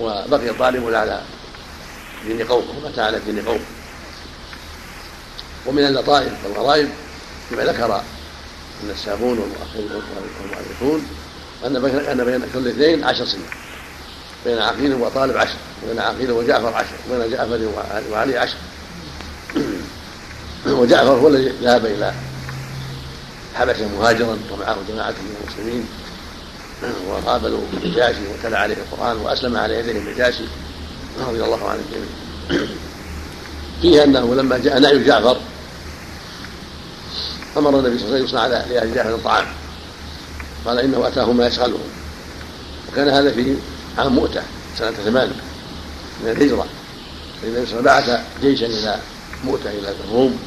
وبقي طالب على دين قومه ومتى على دين قومه. ومن اللطائف والغرائب كما ذكر النسابون والمؤلفون أن بين أن بين كل اثنين عشر سنين بين عقيل وطالب عشر وبين عقيل وجعفر عشر وبين جعفر وعلي عشر. وجعفر هو الذي ذهب إلى حبشة مهاجرا ومعه جماعة من المسلمين. وقابلوا النجاشي وتلا عليه القرآن وأسلم على يديه النجاشي رضي الله عنه. الجميع فيه أنه لما جاء نعي جعفر أمر النبي صلى الله عليه وسلم يصنع لاهل جعفر الطعام. قال إنه اتاه ما يشغلهم وكان هذا في عام مؤته سنة ثمان من الهجرة. فإن النبي صلى الله عليه وسلم بعث جيشا إلى مؤته إلى الروم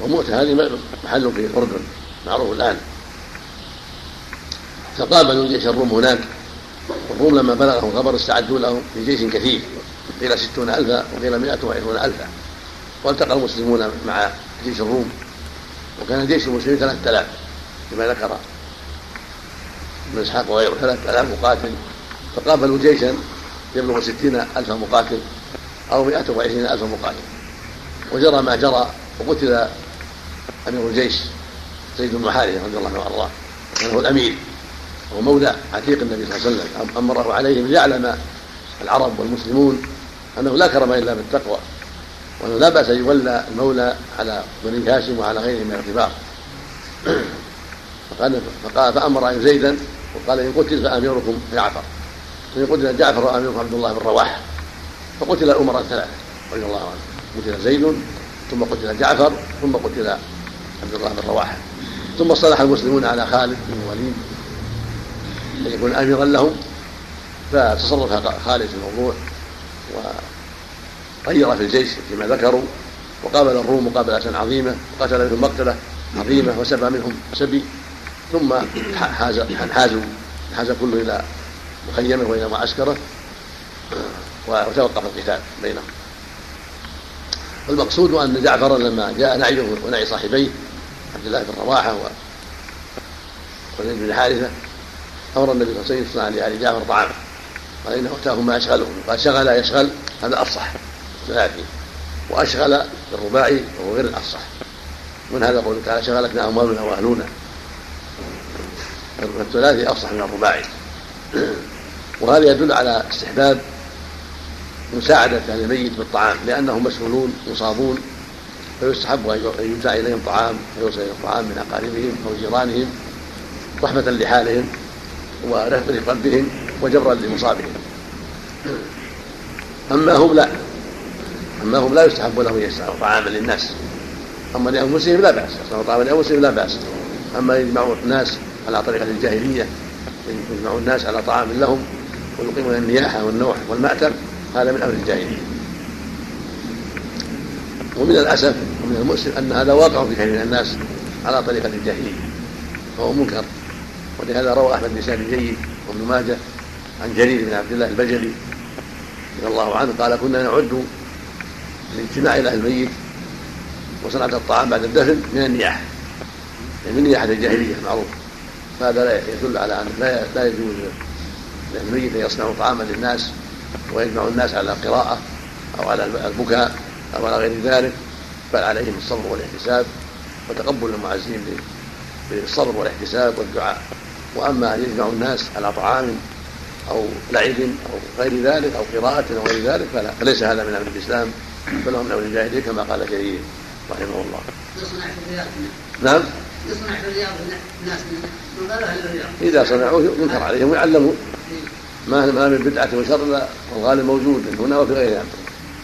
ومؤته هذه محل في الاردن معروف الآن. فقابلوا جيش الروم هناك. والروم لما بلغهم الخبر استعدوا له في جيش كثير قيل ستون ألفا وقيل مائة وعشرون ألفا. والتقى المسلمون مع جيش الروم. وكان جيش المسلمين ثلاثة آلاف كما ذكر ابن إسحاق وغيره. ثلاثة آلاف مقاتل. فقابلوا جيشا يبلغ ستين ألف مقاتل أو مائة وعشرين ألف مقاتل. وجرى ما جرى وقتل أمير الجيش زيد بن حارثة رضي الله عنه وأرضاه. كان هو الأمير. وهو مولى عتيق النبي صلى الله عليه وسلم أمره عليهم ليعلم العرب والمسلمون أنه لا كرم إلا بالتقوى وأنه لا أن يولى المولى على بني هاشم وعلى غيرهم من الاعتبار. فقال فقال فأمر زيدا وقال إن قتل فأميركم جعفر. وإن قتل جعفر وأميركم عبد الله بن رواحة فقتل الأمراء الثلاثة رضي الله عنهم. قتل زيد ثم قتل جعفر ثم قتل عبد الله بن رواحة ثم اصطلح المسلمون على خالد بن الوليد. أن يكون أميرا لهم فتصرف خالد في الموضوع وغير في الجيش فيما ذكروا وقابل الروم مقابلة عظيمة وقتل منهم مقتلة عظيمة وسبى منهم سبي ثم حاز حازوا حاز كل إلى مخيمة وإلى معسكره وتوقف القتال بينهم. والمقصود أن جعفر لما جاء نعيه ونعي صاحبيه عبد الله بن رواحة وزيد بن حارثة أمر النبي صلى الله عليه وسلم يصنع لآل جعفر طعاما قال إنه أتاه ما يشغلهم قال شغل يشغل هذا أفصح ثلاثي وأشغل الرباعي وهو غير الأفصح. من هذا قوله تعالى شغلتنا أموالنا وأهلنا. الثلاثي أفصح من الرباعي. وهذا يدل على استحباب مساعدة أهل الميت بالطعام لأنهم مشغولون مصابون فيستحب أن يدفع إليهم طعام ويوصل إليهم طعام من أقاربهم أو جيرانهم رحمة لحالهم. ورفق بهم وجبرا لمصابهم. أما هم لا. أما هم لا يستحب لهم يصنعوا طعاما للناس. أما لأنفسهم لا بأس. يصنعوا طعاما لأنفسهم لا بأس. أما يجمعوا الناس على طريقة الجاهلية يجمعوا الناس على طعام لهم ويقيمون النياحة والنوح والمأتم هذا من أمر الجاهلية. ومن الأسف ومن المؤسف أن هذا واقع في كثير من الناس على طريقة الجاهلية وهو منكر. ولهذا روى أحمد بن جيد وابن ماجه عن جرير بن عبد الله البجلي رضي الله عنه قال كنا نعد الاجتماع إلى الميت وصنعة الطعام بعد الدفن من النياحة. يعني من نياحة الجاهلية معروف فهذا لا يدل على أن لا لا يجوز للميت أن يصنعوا طعاما للناس ويجمع الناس على القراءة أو على البكاء أو على غير ذلك بل عليهم الصبر والاحتساب وتقبل المعزين بالصبر والاحتساب والدعاء وأما أن يجمع الناس على طعام أو لعب أو غير ذلك أو قراءة أو غير ذلك فلا فليس هذا من أمر الإسلام بل هو من أمر الجاهلية كما قال جرير رحمه الله. يصنع في الرياض نعم. يصنع في الرياض الناس من الرياض. إذا صنعوه ينكر عليهم ويعلمون. ما ما من بدعة وشر الغالب موجود هنا وفي غيرها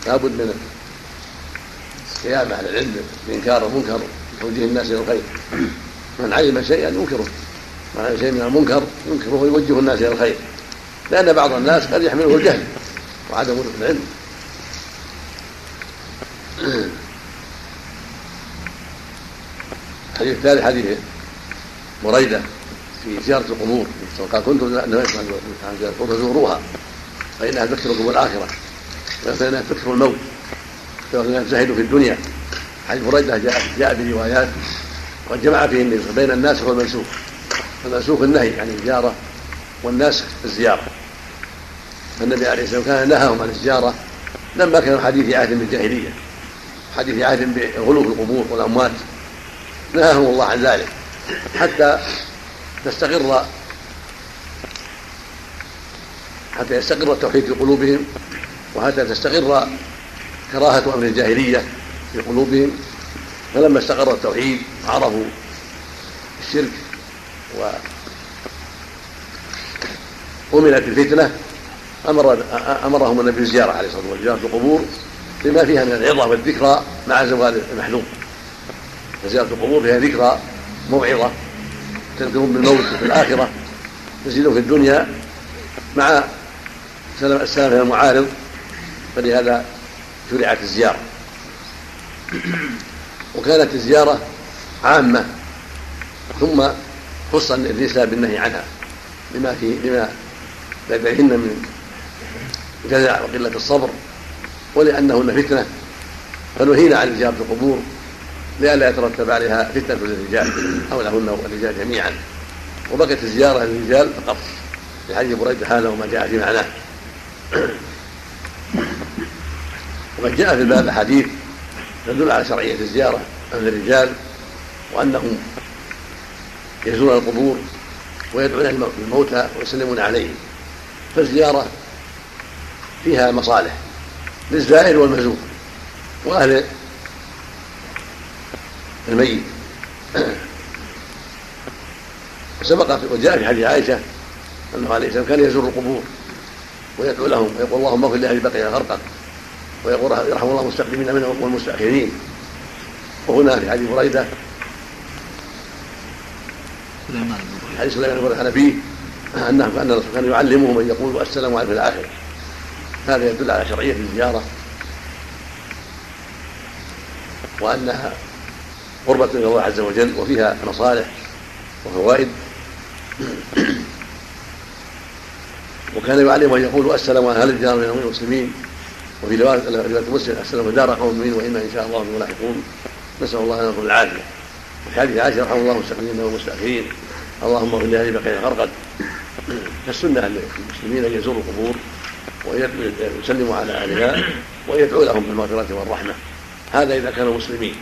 لابد من قيام أهل العلم بإنكار المنكر وتوجيه الناس إلى الخير من علم شيئا ينكره. من علم شيئا من المنكر ينكره ويوجه الناس إلى الخير. لأن بعض الناس قد يحمله الجهل وعدم العلم. الحديث الثالث حديث بريدة في زيارة القبور. قال كنت فزوروها فإنها تذكركم الآخرة. فانها تذكر الموت. فإنها تزهد في الدنيا. حديث بريدة جاء جاء بروايات وقد جمع فيه النبي بين الناسخ والمنسوخ المنسوخ. النهي عن الزيارة والناسخ الزيارة. فالنبي عليه الصلاة والسلام كان نهاهم عن الزيارة لما كانوا حديث عهد بالجاهلية حديث عهد بغلو القبور والأموات. نهاهم الله عن ذلك. حتى تستقر حتى يستقر التوحيد في قلوبهم وحتى تستقر كراهة أمر الجاهلية في قلوبهم. فلما استقر التوحيد وعرفوا الشرك و أمنت الفتنة أمر أمرهم النبي بالزيارة عليه الصلاة والسلام في القبور لما فيها من العظة والذكرى مع زوال المحذوم فزيارة القبور فيها ذكرى موعظة تذكرون بالموت في الآخرة تزيدون في الدنيا مع السلام من المعارض فلهذا شرعت الزيارة. وكانت الزيارة عامة ثم خص الإسلام بالنهي عنها لما في لما لديهن من جزع وقلة الصبر ولأنهن فتنة فنهينا عن زيارة القبور لئلا يترتب عليها فتنة للرجال حولهن والرجال جميعا. وبقيت الزيارة للرجال فقط في حديث بريدة هذا وما جاء في معناه. وقد جاء في الباب أحاديث تدل على شرعية الزيارة عند الرجال وأنهم يزورون القبور ويدعون الموتى ويسلمون عليهم. فالزيارة فيها مصالح للزائر والمزور وأهل الميت. سبق وجاء في حديث عائشة أنه عليه السلام كان يزور القبور ويدعو لهم ويقول اللهم اغفر لأهل بقية غرقا. ويقول يرحم الله المستقدمين منهم والمستأخرين. وهنا في حديث بريدة. حديث سليمان بن الحنفي أنه أن كان يعلمهم أن يقولوا السلام عليكم في الآخرة هذا يدل على شرعية الزيارة. وأنها قربة من الله عز وجل وفيها مصالح وفوائد. وكان يعلم أن يقول السلام على أهل الديار من المسلمين وفي روايه مسلم السلام دار قوم مؤمنين وإنا إن شاء الله بهم لاحقون نسأل الله لنا العافية. وفي حديث عائشة رحمه الله المستقيمين والمستاخرين اللهم اغفر لاهل بقيه غرقد فالسنه للمسلمين أن يزوروا القبور ويسلموا على أهلها ويدعو لهم بالمغفرة والرحمة. هذا إذا كانوا مسلمين.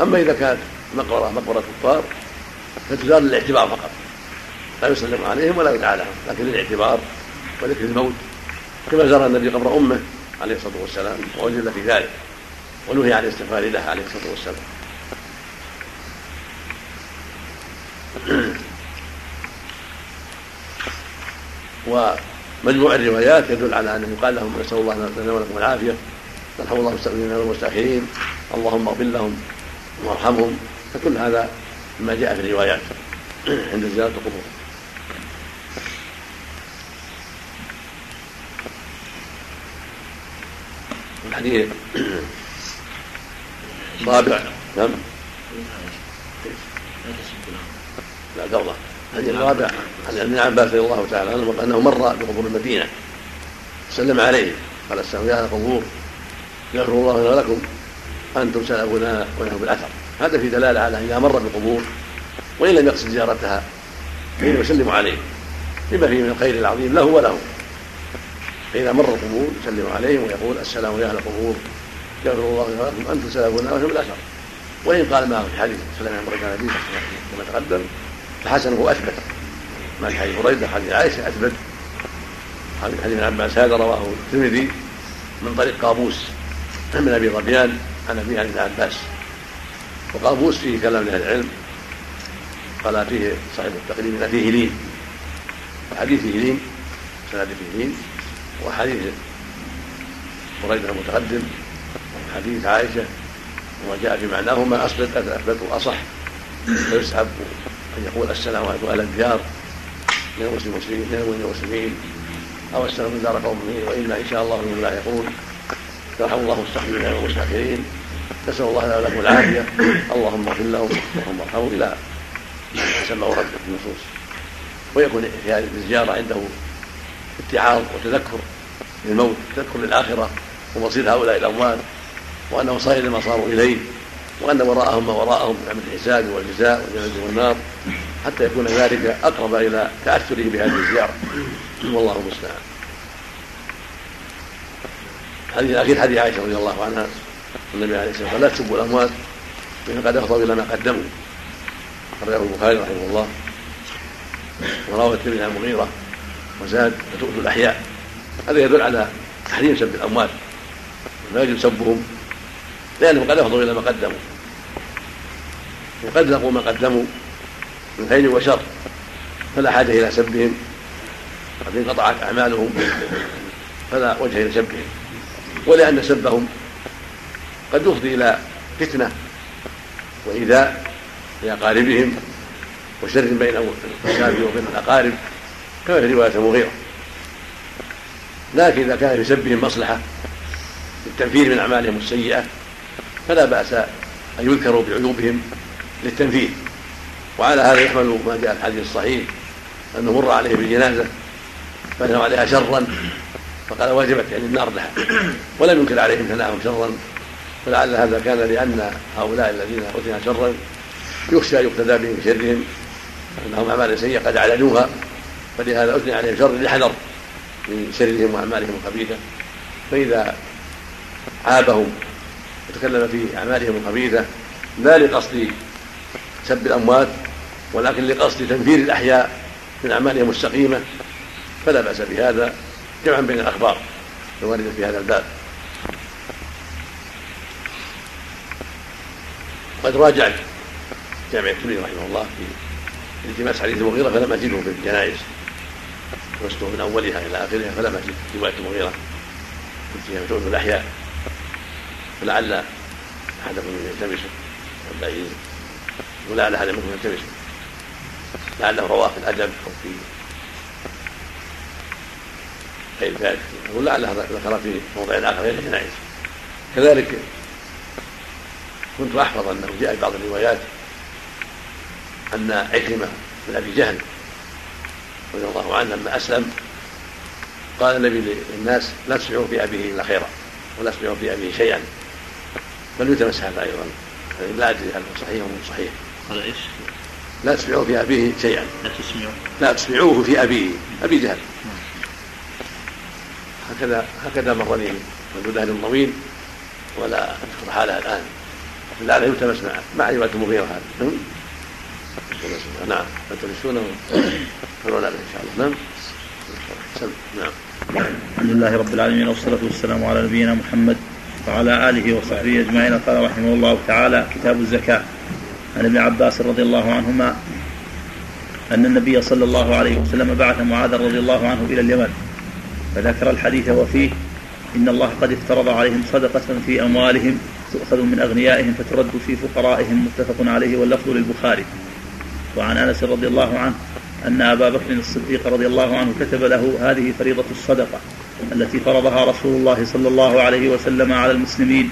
أما إذا كانت مقبره مقبرة كفار فتزار للاعتبار فقط. لا يسلم عليهم ولا يدعى لهم لكن للاعتبار وذكر الموت. كما زار النبي قبر أمه عليه الصلاة والسلام ووجد في ذلك ونهي عن الاستغفار له عليه الصلاة والسلام. ومجموع الروايات يدل على أنه يقال لهم نسأل الله لنا ولكم العافية نرحم الله المستقبلين والمستأخرين اللهم اغفر لهم وارحمهم. فكل هذا مما جاء في الروايات عند زيارة القبور. الحديث. رابع نعم. لا قبله. الحديث الرابع عن ابن عباس رضي الله تعالى عنه أنه مر بقبور المدينة. سلم عليه. قال السلام يا قبور. يغفر الله لنا ولكم أنتم سلفنا ونحن بالاثر هذا في دلالة على إذا مر بالقبور وإن لم يقصد زيارتها فإنه يسلم عليه. لما فيه من الخير العظيم له وله. فإذا مر القبور يسلم عليهم ويقول السلام يا أهل القبور يغفر الله لكم أنتم سلفنا ونحن بالأثر وإن قال ما في حديث سلم عن بركة النبي كما تقدم فحسنه أثبت. ما في حديث بريدة حديث عائشة أثبت. حديث ابن عباس هذا رواه الترمذي من طريق قابوس من أبي ظبيان عن أبي ابن عباس. وقابوس فيه كلام لأهل العلم قال فيه صاحب التقريب فيه لين. وحديث لين سند فيه لين. وحديث بريدة المتقدم وحديث عائشة وما جاء في معناهما أثبت أثبت أصح. فيسحب أن يقول السلام عليكم أهل الديار من المسلمين من المسلمين أو السلام من دار قوم وإنا إن شاء الله من الله يقول يرحم الله المستقبلين والمستأخرين نسأل الله لنا ولكم العافية. اللهم اغفر لهم اللهم ارحمهم إلى ورد في النصوص. ويكون في هذه الزيارة عنده اتعاظ وتذكر للموت تذكر للآخرة ومصير هؤلاء الأموات وأنه صائر لما صاروا إليه وأن وراءهم ما وراءهم من الحساب والجزاء والجنة والنار حتى يكون ذلك أقرب إلى تأثره بهذه الزيارة. والله المستعان. الحديث الاخير حديث عائشة رضي الله عنها النبي عليه الصلاة والسلام لا تسبوا الاموات فإن قد افضوا إلى ما قدموا. أخرجه البخاري رحمه الله. وروى الترمذي عن المغيرة وزاد وتؤتوا الأحياء. هذا يدل على تحريم سب الأموات لا يجب سبهم. لأنهم قد أفضوا إلى ما قدموا. وقد لقوا ما قدموا من خير وشر. فلا حاجة إلى سبهم. قد انقطعت أعمالهم فلا وجه إلى سبهم. ولأن سبهم قد يفضي إلى فتنة وإيذاء لأقاربهم وشر بين وبين الأقارب. كما في رواية المغيرة لكن إذا كان في سبهم مصلحة للتنفير من أعمالهم السيئة فلا بأس أن يذكروا بعيوبهم للتنفير. وعلى هذا يحمل ما جاء في الحديث الصحيح أنه مر عليه بالجنازة فنهوا عليها شرا فقال وجبت يعني النار لها. ولم ينكر عليهم ثناءهم شرا. فلعل هذا كان لأن هؤلاء الذين أتينا شرا يخشى يقتدى بهم بشرهم انهم اعمال سيئة قد أعلنوها. فلهذا أثني عليهم شر لحذر من شرهم وأعمالهم الخبيثة. فإذا عابهم وتكلم في أعمالهم الخبيثة لا لقصد سب الأموات ولكن لقصد تنفير الأحياء من أعمالهم السقيمة. فلا بأس بهذا جمعا بين الأخبار الواردة في هذا الباب. قد راجعت جامع الترمذي رحمه الله في التماس حديث المغيرة فلم أجده في الجنائز. درسته من أولها إلى آخرها فلم أجد رواية المغيرة. كنت فيها مشهور الأحياء. فلعل أحدكم يلتمسه ولا ولعل أحد منكم يلتمسه لعله رواه في الأدب أو في غير ذلك. ولعله ذكر في موضع آخر غير الجنائز. كذلك كنت أحفظ أنه جاء في بعض الروايات أن عكرمة بن أبي جهل رضي الله عنه لما أسلم؟ قال النبي للناس لا تسمعوا في أبيه إلا خيرا ولا تسمعوا في أبيه شيئا. بل يتمس هذا أيضا. يعني لا أدري هل هو صحيح أو مو صحيح. قال إيش؟ لا تسمعوا في أبيه شيئا. لا تسمعوا. لا تسمعوه في أبيه. أبي جهل. هكذا هكذا مر لي منذ دهر طويل ولا أذكر حالها الآن. لعله يلتمس مع مع رواية المغيرة هذا؟ نعم. فتدرسونه فلو إن شاء الله. نعم. نعم. الحمد لله رب العالمين والصلاة والسلام على نبينا محمد وعلى آله وصحبه أجمعين. قال رحمه الله تعالى كتاب الزكاة. عن ابن عباس رضي الله عنهما أن النبي صلى الله عليه وسلم بعث معاذ رضي الله عنه إلى اليمن فذكر الحديث وفيه إن الله قد افترض عليهم صدقة في أموالهم تؤخذ من أغنيائهم فترد في فقرائهم متفق عليه واللفظ للبخاري. وعن أنس رضي الله عنه أن أبا بكر الصديق رضي الله عنه كتب له هذه فريضة الصدقة التي فرضها رسول الله صلى الله عليه وسلم على المسلمين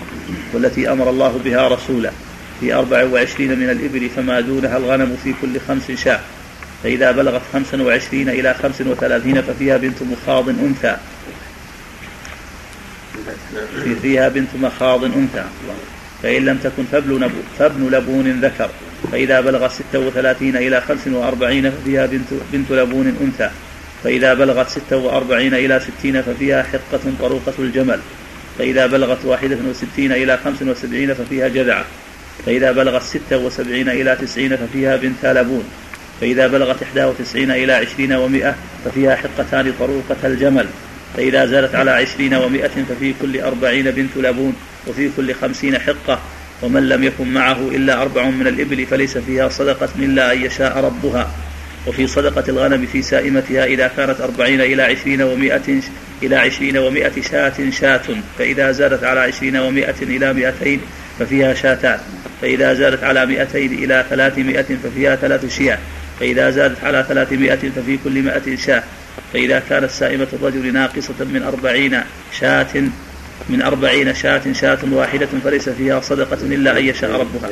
والتي أمر الله بها رسوله في أربع وعشرين من الإبل فما دونها الغنم في كل خمس شاة. فإذا بلغت خمسا وعشرين إلى خمس وثلاثين ففيها بنت مخاض أنثى. فيها بنت مخاض أنثى. فإن لم تكن فابن لبون ذكر. فإذا بلغت ستة وثلاثين إلى خمس وأربعين ففيها بنت, بنت لبون أنثى. فإذا بلغت ستة وأربعين إلى ستين ففيها حقة طروقة الجمل. فإذا بلغت واحدة وستين إلى خمس وسبعين ففيها جذعة فإذا بلغت ستة وسبعين إلى تسعين ففيها بنت لبون. فإذا بلغت إحدى وتسعين إلى عشرين ومائة ففيها حقتان طروقة الجمل. فإذا زادت على عشرين ومائة ففي كل أربعين بنت لبون. وفي كل خمسين حقة ومن لم يكن معه إلا أربع من الإبل فليس فيها صدقة إلا أن يشاء ربها. وفي صدقة الغنم في سائمتها إذا كانت أربعين إلى عشرين ومائة إلى عشرين ومائة شاة شاة فإذا زادت على عشرين ومائة إلى مائتين ففيها شاتان فإذا زادت على مائتين إلى ثلاثمائة ففيها ثلاث شياه فإذا زادت على ثلاثمائة ففي كل مائة شاة فإذا كانت سائمة الرجل ناقصة من أربعين شاة من أربعين شاة شاة واحدة فليس فيها صدقة إلا أن يشاء ربها.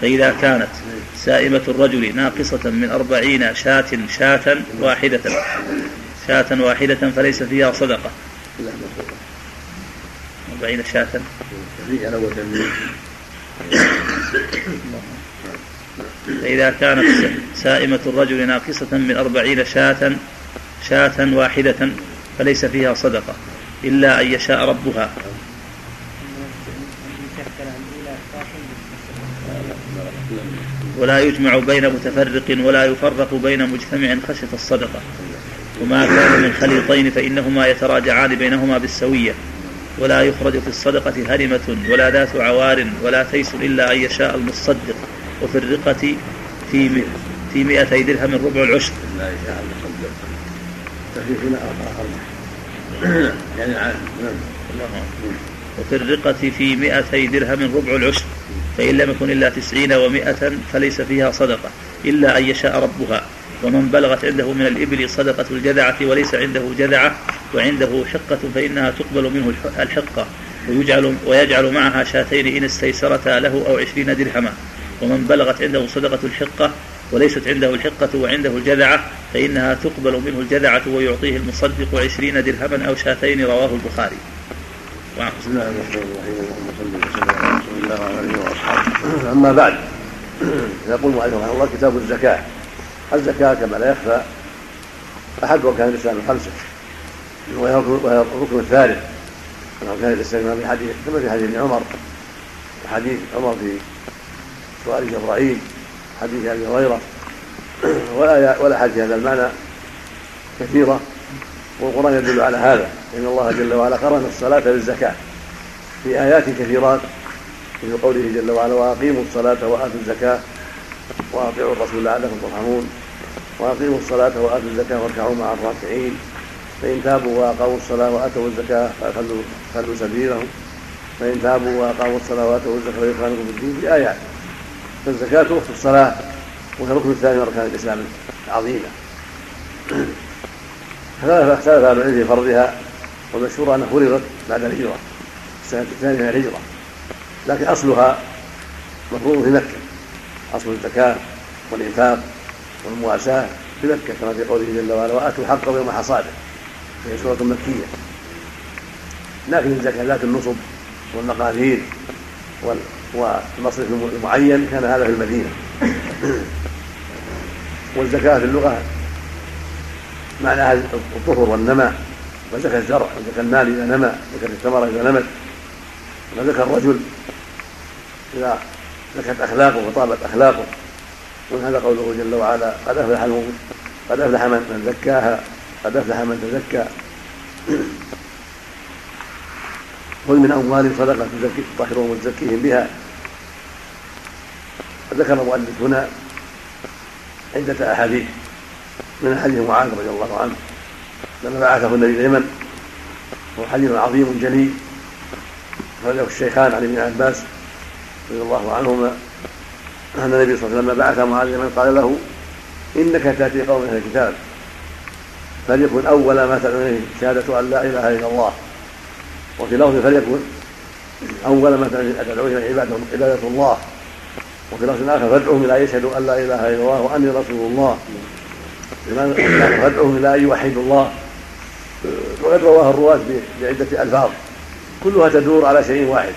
فإذا كانت. سائمة الرجل ناقصة من أربعين شاة شاة واحدة. شاة واحدة فليس فيها صدقة. أربعين شاة. فإذا كانت سائمة الرجل ناقصة من أربعين شاة شاة واحدة فليس فيها صدقة. إلا أن يشاء ربها ولا يجمع بين متفرق ولا يفرق بين مجتمع خشية الصدقة وما كان من خليطين فإنهما يتراجعان بينهما بالسوية ولا يخرج في الصدقة هرمة ولا ذات عوار ولا تيس إلا أن يشاء المصدق وفي الرقة في في 200 درهم ربع العشر. لا يشاء المصدق. هنا يعني نعم. وفي الرقة في 200 درهم ربع العشر فإن لم يكن إلا تسعين ومائة فليس فيها صدقة إلا أن يشاء ربها. ومن بلغت عنده من الإبل صدقة الجذعة وليس عنده جذعة وعنده حقة فإنها تقبل منه الحقة. ويجعل, ويجعل معها شاتين إن استيسرتا له أو عشرين درهما. ومن بلغت عنده صدقة الحقة وليست عنده الحقة وعنده الجذعة فإنها تقبل منه الجذعة ويعطيه المصدق عشرين درهما أو شاتين رواه البخاري. بسم الله الرحمن الرحيم. اللهم صل وسلم على رسول الله وعلى اله واصحابه أما بعد يقول المؤلف رحمه الله كتاب الزكاة. الزكاة كما لا يخفى أحد اركان الإسلام الخمسه وهي الركن الثالث. من اركان الاسلام في حديث كما في حديث ابن عمر. وحديث عمر في سؤال جبرائيل حديث أبي هريرة. والاحاديث هذا المعنى كثيرة. والقرآن يدل على هذا. إن الله جل وعلا قرن الصلاة بالزكاة في آيات كثيرات مثل قوله جل وعلا وأقيموا الصلاة وآتوا الزكاة وأطيعوا الرسول لعلكم ترحمون. وأقيموا الصلاة وآتوا الزكاة واركعوا مع الراكعين. فإن تابوا وأقاموا الصلاة وآتوا الزكاة فخلوا خلوا سبيلهم. فإن تابوا وأقاموا الصلاة وآتوا الزكاة فيدخلونكم في الدين. في آيات. فالزكاة أخت الصلاة وهي الركن الثاني من أركان الإسلام العظيمة. اختلف أهل العلم في فرضها والمشهور أنها فرضت بعد الهجرة السنة الثانية من الهجرة. لكن أصلها مفروض في مكة. أصل الزكاة والإنفاق والمواساة في مكة كما في قوله جل وعلا وآتوا حقه يوم حصاده وهي سورة مكية. لكن الزكاة ذات النصب والمقادير والمصرف المعين كان هذا في المدينة. والزكاة في اللغة معناها الطهر والنماء وزكى الزرع وزكى المال إذا نمى وزكى الثمره إذا نمت وزكى الرجل إذا زكت أخلاقه وطابت أخلاقه. ومن هذا قوله جل وعلا قد أفلح قد أفلح من زكاها قد أفلح من تزكى. خذ من اموالهم صدقة تزكي تطهرهم وتزكيهم بها. ذكر المؤلف هنا عدة أحاديث من حديث معاذ رضي الله عنه. لما بعثه النبي اليمن وهو حديث عظيم جليل. أخرجه الشيخان عن ابن عباس رضي الله عنهما. أن النبي صلى الله عليه وسلم بعث معاذ اليمن قال له إنك تأتي قوم أهل الكتاب فليكن أول ما تدعو شهادة أن لا إله إلا الله. وفي لفظ فليكن أول ما تدعو إليه عبادة الله. وفي لفظ آخر فادعوهم إلى يشهدوا أن لا إله إلا الله وأني رسول الله. ردعهم إلى أن يوحدوا الله. وقد رواه الرواة بعدة ألفاظ. كلها تدور على شيء واحد.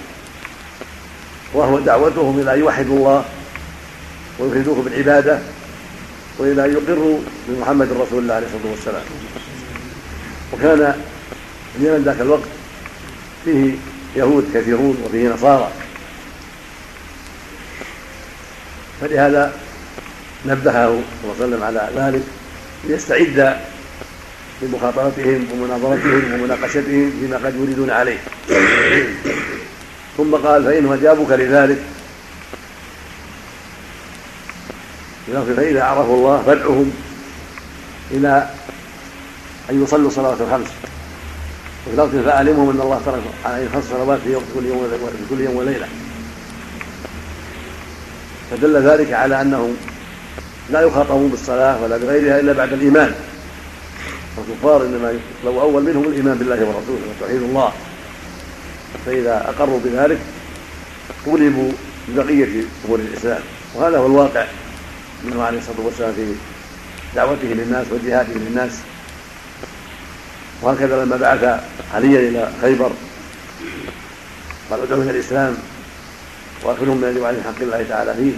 وهو دعوتهم إلى أن يوحدوا الله ويفردوه بالعبادة وإلى أن يقروا بمحمد رسول الله عليه الصلاة والسلام. وكان اليمن ذاك الوقت فيه يهود كثيرون وفيه نصارى. فلهذا نبهه صلى الله عليه وسلم على ذلك ليستعد لمخاطبتهم ومناظرتهم ومناقشتهم فيما قد يريدون عليه. ثم قال فإنهم أجابوك لذلك فإذا عرفوا الله فادعهم إلى أن يصلوا الصلوات الخمس. وفي لفظ فأعلمهم أن الله ترك عليهم خمس صلوات في كل يوم في كل يوم وليلة. فدل ذلك على أنهم لا يخاطبون بالصلاة ولا بغيرها إلا بعد الإيمان. الكفار إنما لو أول منهم الإيمان بالله ورسوله وتوحيد الله. فإذا أقروا بذلك غلبوا ببقية أمور الإسلام. وهذا هو الواقع. منه عليه الصلاة والسلام في دعوته للناس وجهاده للناس. وهكذا لما بعث عليا إلى خيبر قال ادعوا إلى الإسلام وأكلهم من عليه حق الله تعالى فيه.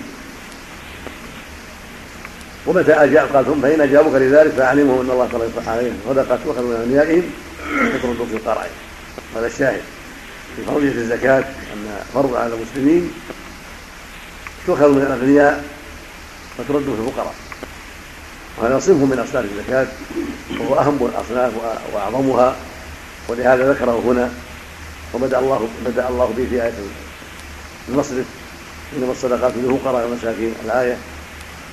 ومتى أجاب قال ثم فإن أجابوك لذلك فأعلمهم أن الله ترك عليهم. صدقة وخذوا من أغنيائهم وتردوا في القرائن هذا الشاهد. في فرضية الزكاة أن فرض على المسلمين تؤخذ من الأغنياء وترد في الفقراء. وهذا صنف من أصناف الزكاة وهو أهم الأصناف وأعظمها ولهذا ذكره هنا وبدأ الله بدأ الله به في آية المصرف إنما الصدقات للفقراء والمساكين الآية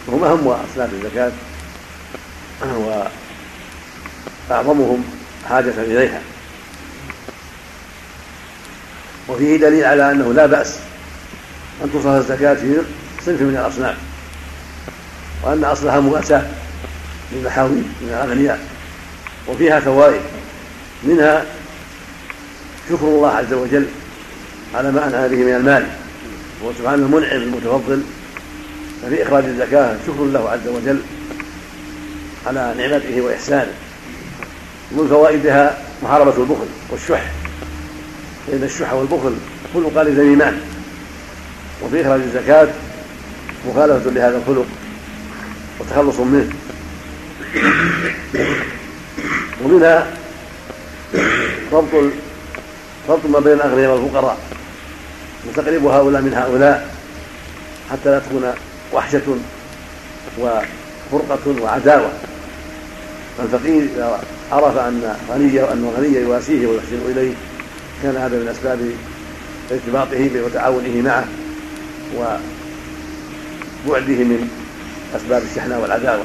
وهم أهم أصناف الزكاة وأعظمهم حاجة إليها. وفيه دليل على أنه لا بأس أن تصرف الزكاة في صنف من الأصناف وأن أصلها مواساة للمحاويل من الأغنياء. وفيها فوائد. منها شكر الله عز وجل على ما أنعم به من المال. وهو سبحانه المنعم المتفضل. ففي إخراج الزكاة شكر له عز وجل على نعمته وإحسانه. ومن فوائدها محاربة البخل والشح. فإن الشح والبخل خلق لذميمان وفي إخراج الزكاة مخالفة لهذا الخلق وتخلص منه. ومنها ربط ربط ما بين الأغنياء والفقراء. وتقريب هؤلاء من هؤلاء حتى لا تكون وحشة وفرقة وعداوة. فالفقير إذا عرف أن غني أن غني يواسيه ويحسن إليه كان هذا من أسباب ارتباطه به وتعاونه معه وبعده من أسباب الشحناء والعداوة.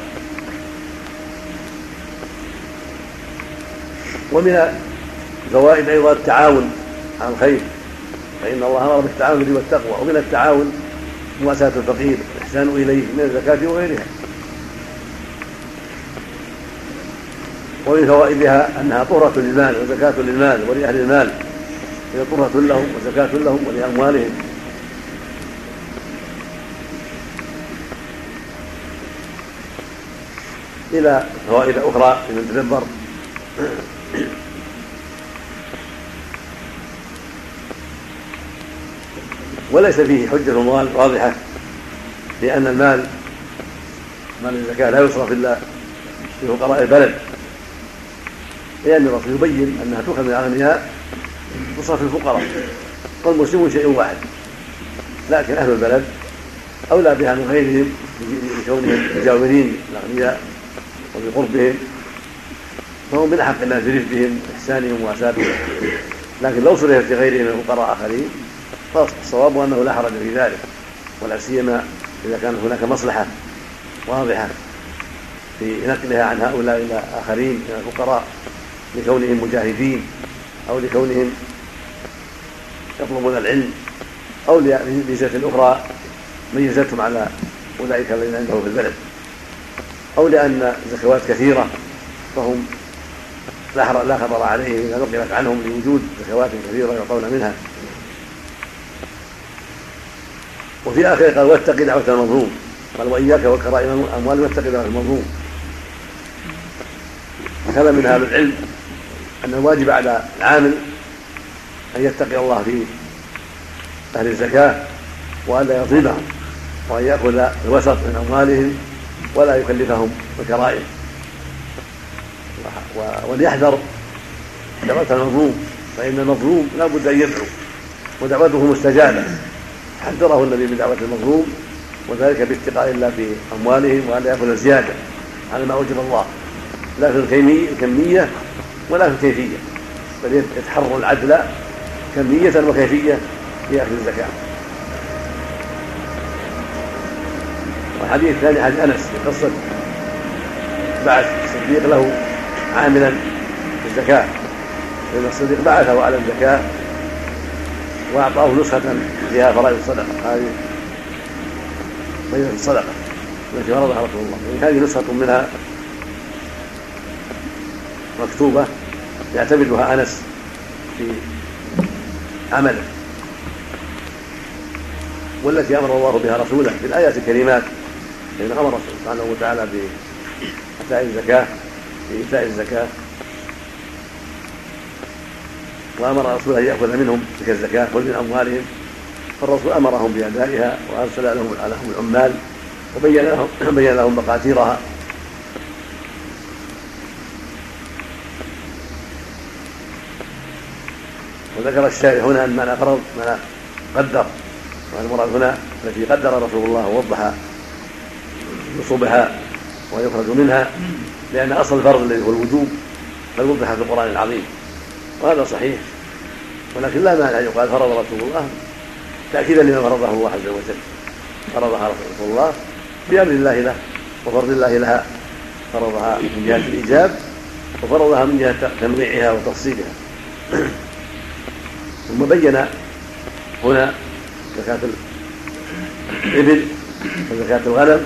ومن الفوائد أيضا التعاون على الخير فإن الله أمر بالتعاون والتقوى ومن التعاون مواساة الفقير الإحسان إليه من الزكاة وغيرها. ومن فوائدها أنها طهرة للمال وزكاة للمال ولأهل المال. هي طهرة لهم وزكاة لهم ولأموالهم. إلى فوائد أخرى لمن تدبر وليس فيه حجة واضحة لأن المال مال الزكاة لا يصرف إلا في فقراء البلد. لأن الرسول يبين أنها تؤخذ من الأغنياء تصرف الفقراء. والمسلمون شيء واحد لكن أهل البلد أولى بها من غيرهم لكونهم مجاورين الأغنياء وبقربهم فهم من حق الناس برفدهم واحسانهم واساتهم لكن لو صرفت لغيرهم من فقراء اخرين فالصواب أنه لا حرج في ذلك ولا سيما إذا كانت هناك مصلحة واضحة في نقلها عن هؤلاء إلى آخرين من الفقراء لكونهم مجاهدين أو لكونهم يطلبون العلم أو لميزة أخرى ميزتهم على أولئك الذين عندهم في البلد. أو لأن الزكوات كثيرة فهم لا خطر عليهم اذا نقلت عنهم لوجود زكوات كثيرة يعطون منها. وفي آخره قال واتق دعوة المظلوم. قال وإياك وكرائم الأموال واتق دعوة المظلوم. وكذا من أهل العلم أن الواجب على العامل أن يتقي الله في أهل الزكاة والا يظلمهم وأن يأخذ الوسط من أموالهم ولا يكلفهم الكرائم وليحذر دعوة المظلوم فإن المظلوم لا بد أن يدعو ودعوته مستجابة. حذره النبي من دعوة المظلوم وذلك باتقاء الله في أموالهم وأن لا يأكل زيادة على ما أوجب الله. لا في الكمية ولا في الكيفية بل يتحرر العدل كمية وكيفية في أخذ الزكاة. والحديث الثاني حديث أنس في قصة بعث الصديق له عاملا الزكاة لأن الصديق بعثه على الزكاة وأعطاه نسخة فيها فرائض الصدقة. هذه بينة الصدقة التي فرضها رسول الله. يعني هذه نسخة منها مكتوبة يعتمدها أنس في عمله والتي أمر الله بها رسوله في الآيات الكريمات حين أمر سبحانه وتعالى بإعطاء الزكاة بإيتاء الزكاة. وأمر رسوله أن يأخذ منهم تلك الزكاة خذ من أموالهم. فالرسول أمرهم بأدائها وأرسل لهم لهم العمال وبين لهم بين لهم مقاتيرها. وذكر الشارع هنا ان معنى فرض معنى قدر. والمراد هنا التي قدر رسول الله ووضح نصوبها ويخرج منها. لأن أصل الفرض الذي هو الوجوب قد وضح في القرآن العظيم وهذا صحيح. ولكن لا مانع يقال فرض رسول الله تأكيدا لما فرضه الله عز وجل. فرضها رسول الله بأمر الله له وفرض الله لها. فرضها من جهة الإيجاب وفرضها من جهة تنويعها وتفصيلها. ثم بين هنا زكاة الإبل وزكاة الغنم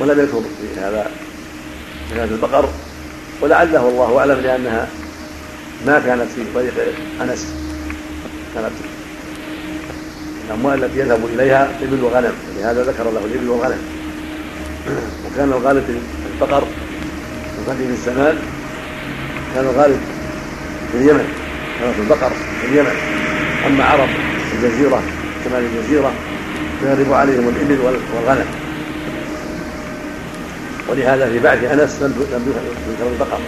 ولم يذكر في هذا زكاة البقر ولعله والله أعلم لأنها ما كانت في طريق أنس. كانت الأموال التي يذهب إليها إبل وغنم لهذا ذكر له الإبل والغنم وكان الغالب في البقر في قديم الزمان كان الغالب في اليمن كانت البقر في اليمن. أما عرب الجزيرة شمال الجزيرة فيغلب عليهم الإبل والغنم. ولهذا في بعث أنس لم يذكر البقر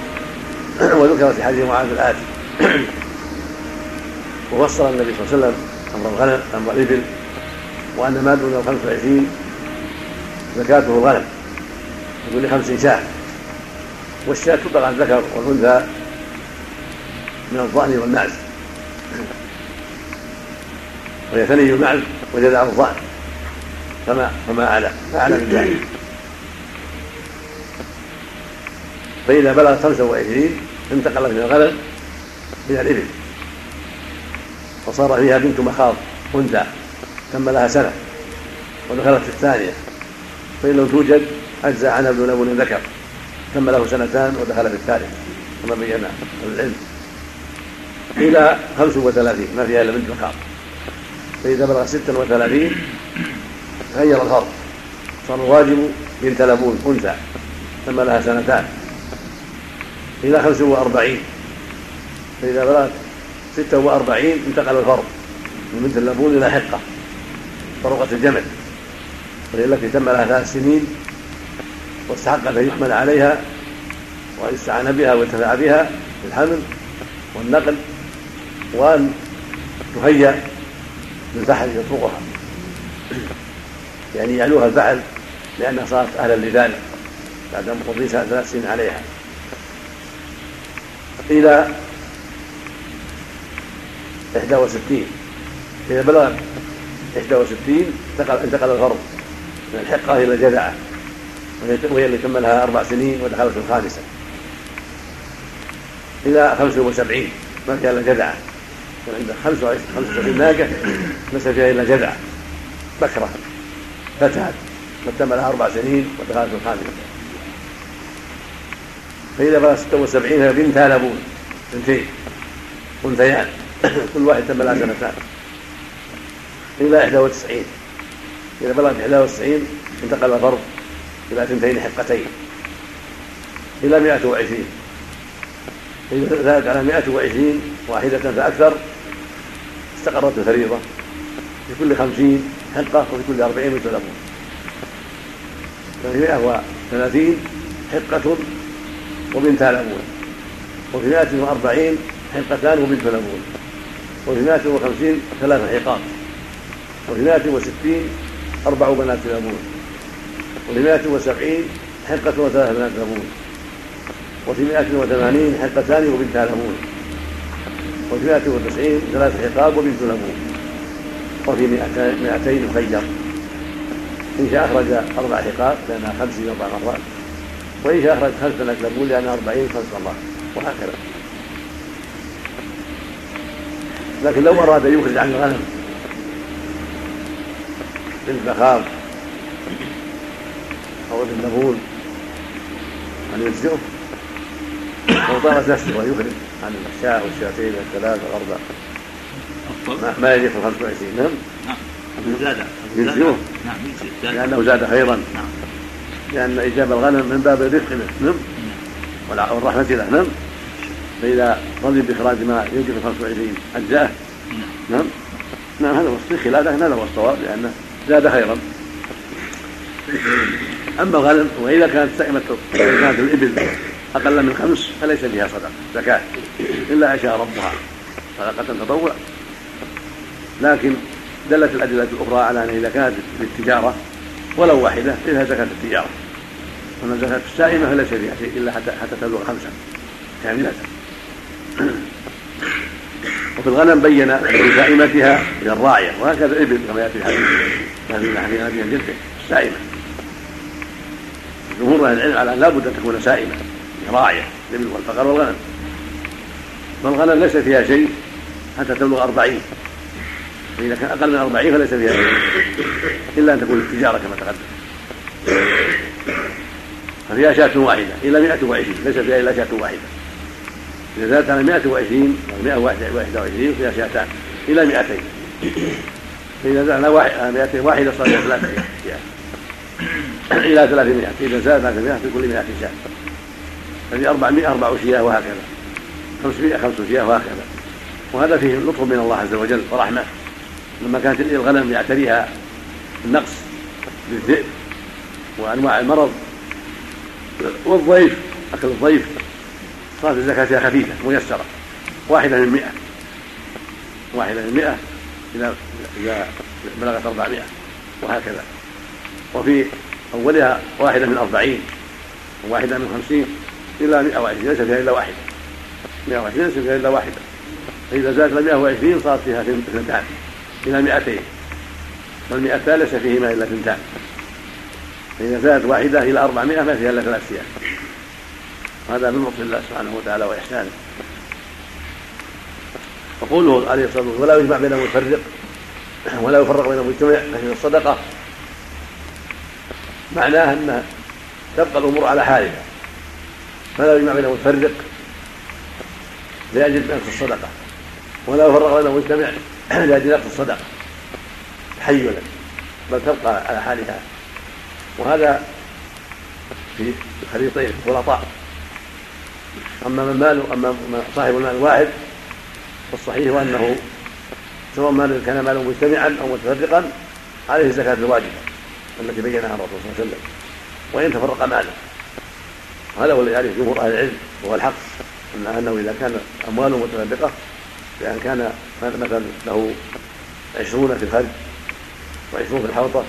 وذكر في حديث معاذ الآتي وفصل النبي صلى الله عليه وسلم أمر الغنم أمر الإبل وأن ما دون الخمس وعشرين زكاته الغنم يقول لخمس شاة. والشاة تطلق على الذكر والأنثى من الظأن والمعز. وهي ثني المعز وجذع الظأن. فما فما أعلى فأعلى من ذلك فإذا بلغت 25 انتقلت من الغنم إلى الإبل. وصار فيها بنت مخاض أنثى تم لها سنة ودخلت في الثانية. فإن لم توجد أجزى عنها ابن لبن ذكر. تم له سنتان ودخل في الثالث. كما بينا العلم. إلى 35 ما فيها إلا بنت مخاض. فإذا بلغ ستا وثلاثين غير الفرض صار الواجب بنت لبون أنثى. تم لها سنتان. إلى خمس وأربعين. فإذا بلغت ستة وأربعين انتقل الفرض من بنت اللبون إلى حقة طرقة الجمل. وهي التي تم لها ثلاث سنين واستحق أن يحمل عليها ويستعان بها وينتفع بها في الحمل والنقل وأن تهيأ بالفحل يطرقها يعني يعلوها الفحل لأنها صارت أهلا لذلك بعد مضي ثلاث سنين عليها. إحدى وستين. إذا بلغت إحدى وستين انتقل, انتقل الفرض من الحقة إلى الجذعة وهي اللي تم لها أربع سنين ودخلت الخامسة. إلى خمسة وسبعين ما فيها إلا جذعة كان عنده 75 ناقة ليس فيها إلا جذع بكرة فتات قد تم لها أربع سنين ودخلت الخامسة. فإذا بلغ 76 فهي بنت بنتين أنثيان كل واحد تم لها سنتان إلى 91 إذا بلغت 91 انتقل الفرض إلى اثنتين حقتين. إلى 120 إذا زادت على 120 واحدة فأكثر. استقرت الفريضة. في كل خمسين حقة وفي كل أربعين مثل أبوه ففي مئة وثلاثين حقة وبنتا لبون وفي مئة وأربعين حقتان وبنت لبون وفي مئة وخمسين ثلاث حقات وفي مئة وستين أربع بنات لبون وفي مئة وسبعين حقة وثلاث بنات لبون وفي مئة وثمانين حقتان وبنتا لبون وفي مائة وتسعين ثلاث حقاب وبنت لبون وفي مائتين مخير إن شاء أخرج أربع حقاب لأنها خمسين أربع مرات. وإن شاء أخرج خمس بنات لبون لأنها أربعين خمس مرات وهكذا. لكن لو أراد أن يخرج عن الغنم مخاض أو ابن لبون أن يجزئه. لو طالت نفسه ويخرج عن الشاة والشاتين والثلاث والأربع ما, في 25 نعم. نعم. زاد. يجزئه. نعم يجزئ لأنه زاد خيرا. نعم. لأن إجابة الغنم من باب الرفق به نعم؟ والرحمة له نعم؟ فإذا رضي بإخراج ما يمكن 25 أجزاءه نعم؟ نعم هذا هو خلافه هذا هو الصواب لأنه زاد خيرا. أما الغنم وإذا كانت سائمة كانت الإبل أقل من خمس فليس فيها صدقة زكاة. إلا أشاء ربها صدقة تطوع. لكن دلت الأدلة الأخرى على أن إذا كانت للتجارة ولو واحدة فيها زكاة التجارة. أما زكاة السائمة فليس فيها شيء إلا حتى حتى تبلغ خمسة كاملة وفي الغنم بين سائمتها هي الراعية وهكذا الإبل كما يأتي الحديث. الذي حديث أبي جلده السائمة جمهور أهل العلم على أن لابد أن تكون سائمة راعية الإبل والبقر والغنم. فالغنم ليس فيها شيء حتى تبلغ أربعين. فإذا كان أقل من أربعين فليس فيها شيء إلا أن تكون التجارة كما تقدم. ففيها شاة واحدة. إلى 120 ليس فيها إلا شاة واحدة. إذا زادت على 120 أو 121 فيها شاتان. إلى 200 فإذا زاد على 200 واحدة صار فيها ثلاثة إلى 300 إذا زاد 300 في كل 100 شاة. ففي 400 أربع شياه وهكذا. 500 خمس شياه وهكذا. وهذا فيه لطف من الله عز وجل ورحمة. لما كانت الغنم يعتريها النقص بالذئب وأنواع المرض والضيف أكل الضيف صارت الزكاة فيها خفيفة ميسرة واحدة من مئة. واحدة من مئة إذا إذا بلغت أربعمائة وهكذا. وفي أولها واحدة من أربعين وواحدة من خمسين إلى مئة وعشرين ليس فيها إلا واحدة. مئة وعشرين ليس فيها إلا واحدة. فإذا زادت إلى مئة وعشرين صارت فيها اثنتان إلى مئتين. والمئتان ليس فيهما إلا اثنتان فإذا زادت واحدة إلى أربعمائة ما فيها إلا ثلاث سياق. هذا من لطف الله سبحانه وتعالى وإحسانه. وقوله عليه الصلاة والسلام ولا يجمع بين المفرق ولا يفرق بين المجتمع فهي الصدقة معناه أن تبقى الأمور على حالها. فلا يجمع بين المفرق لأجل نقص الصدقة ولا يفرق بين المجتمع لأجل نقص الصدقة. تحيلا بل تبقى على حالها وهذا في خليطين خلطاء أما من مال أما صاحب المال الواحد فالصحيح أنه سواء مال كان ماله مجتمعا أو متفرقا عليه الزكاة الواجبة التي بينها الرسول صلى الله عليه وسلم. وإن تفرق ماله. هذا هو يعرف جمهور أهل العلم وهو الحق. ان أنه إذا كان أمواله متفرقة بان كان مثلا له عشرون في الخرج وعشرون في الحوطه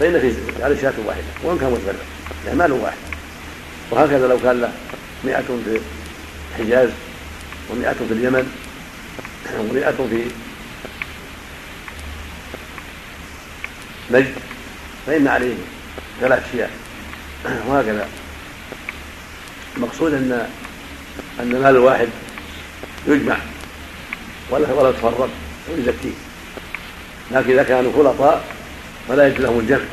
فإن في عليه شاة واحدة وإن كان متفرق يعني ماله واحد. وهكذا لو كان له مئة في الحجاز ومئة في اليمن ومئة في نجد فإن عليه ثلاث شياه. وهكذا. المقصود أن أن المال الواحد يجمع ولا ولا يتفرق ويزكيه. لكن إذا كانوا خلطاء فلا يجوز لهم الجمع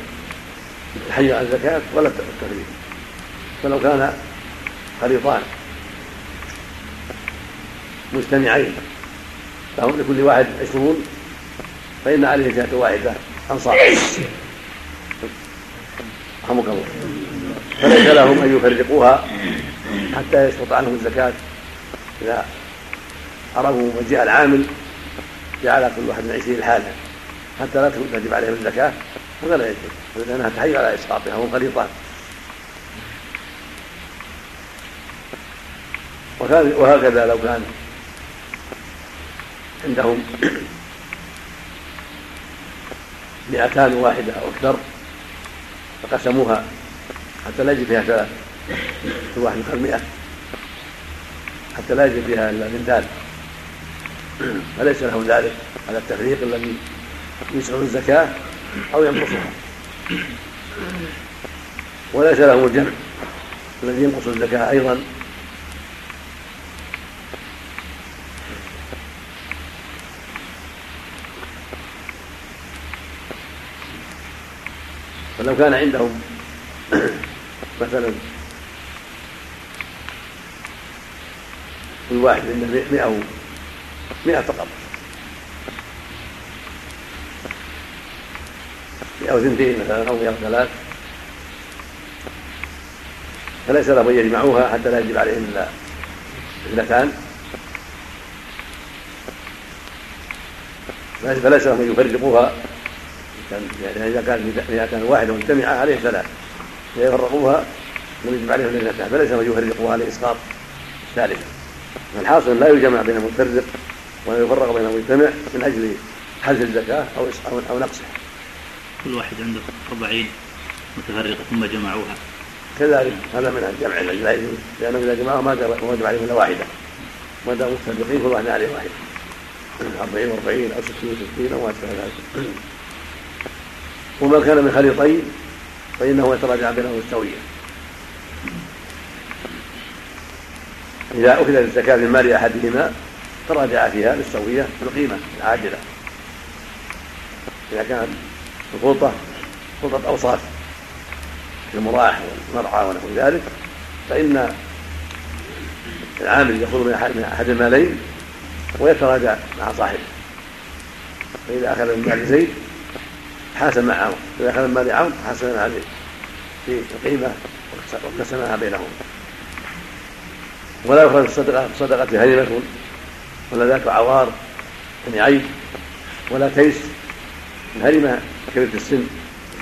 التحيز على الزكاة ولا التفريق فلو كان خليطان مجتمعين لهم لكل واحد عشرون فإن عليه زكاة واحدة أنصار رحمك الله. فليس لهم أن يفرقوها حتى يسقط عنهم الزكاة. إذا عرفوا مجيء العامل جعل كل واحد من عشرين حالا حتى لا تجب عليهم الزكاة هذا لا يجوز لأنها تحيل على إسقاطها هم خليطان وهكذا لو كان عندهم مئتان واحدة أو أكثر فقسموها حتى لا يجد فيها ثلاث كل واحد يدخل مئة حتى لا يجد فيها إلا بنتان فليس لهم ذلك على التفريق الذي يسعر الزكاة أو ينقصها وليس لهم الجمع الذي ينقص الزكاة أيضا. فلو كان عندهم مثلا كل واحد عنده مئة مئة فقط أو اثنتين مثلا أو ثلاث. فليس لهم أن يجمعوها حتى لا يجب عليهم إلا اثنتان. فليس لهم أن يفرقوها. يعني إذا كانت مئتان واحدة مجتمعة عليه ثلاث. إذا فرقوها لم يجب عليهم إلا اثنتان. فليس لهم أن يفرقوها لإسقاط الثالثة الحاصل لا يجمع بين المفرق ولا يفرق بين المجتمع من أجل حجز الزكاة أو أو نقصها. كل واحد عنده 40 متفرقة ثم جمعوها. كذلك هذا من الجمع لأنه إذا جمعوا ما وجب عليهم إلا واحدة. ما دام متفرقين كل واحد عليه واحدة. 40 و40 أو 60 و60 أو ما أشبه ذلك. وما كان من خليطين فإنه يتراجع بينهم السوية إذا أخذت الزكاة من مال أحدهما تراجع فيها بالسوية في القيمة العاجلة إذا كانت الخلطة خلطة أوصاف كالمراح والمرعى ونحو ذلك فإن العامل يأخذ من أحد المالين ويتراجع مع صاحبه. فإذا أخذ من مال زيد حاسب مع عمرو. إذا أخذ من مال عمرو حاسب عليه في القيمة وقسمها بينهم. ولا يخرج الصدقة بصدقة هرمة ولا ذات عوار يعني عيب ولا تيس الهرمة كبيرة السن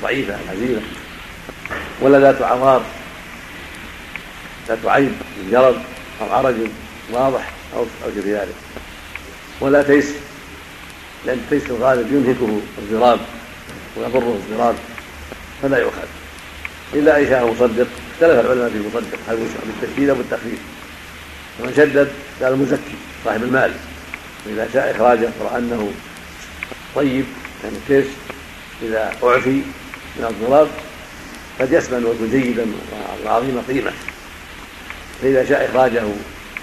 ضعيفة حزينة ولا ذات عوار ذات عيب من جرد أو عرج واضح أو أو ذلك ولا تيس لأن التيس الغالب ينهكه الضراب ويضره الضراب فلا يؤخذ. إلا إن شاء مصدق اختلف العلماء في المصدق هل بالتشديد أو بالتخفيف. فمن شدد قال المزكي صاحب المال. وإذا شاء إخراجه رأى أنه طيب يعني كيس إذا أعفي من الضراب قد يسمن ويكون جيدا وعظيم قيمة. فإذا شاء إخراجه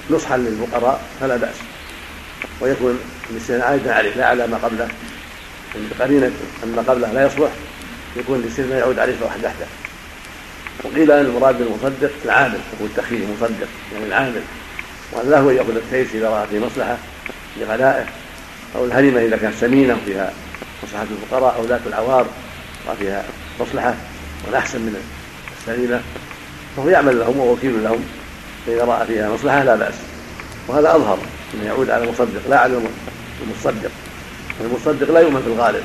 نصحا للفقراء فلا بأس. ويكون الاستثناء عائدا عليه لا على ما قبله. بقرينة أن ما قبله لا يصلح يكون الاستثناء يعود عليه وحده وقيل أن المراد بالمصدق العامل هو التخفيف مصدق يعني العامل. وأن له ان يأخذ التيس اذا راى فيه مصلحه لغلائه أو الهرمة إذا كانت سمينة وفيها مصلحه الفقراء أو ذات العوار راى فيها مصلحه والاحسن من السليمة فهو يعمل لهم ووكيل لهم فإذا رأى فيها مصلحة لا بأس. وهذا أظهر إنه يعود على المصدق لا على المصدق. المصدق لا يؤمن في الغالب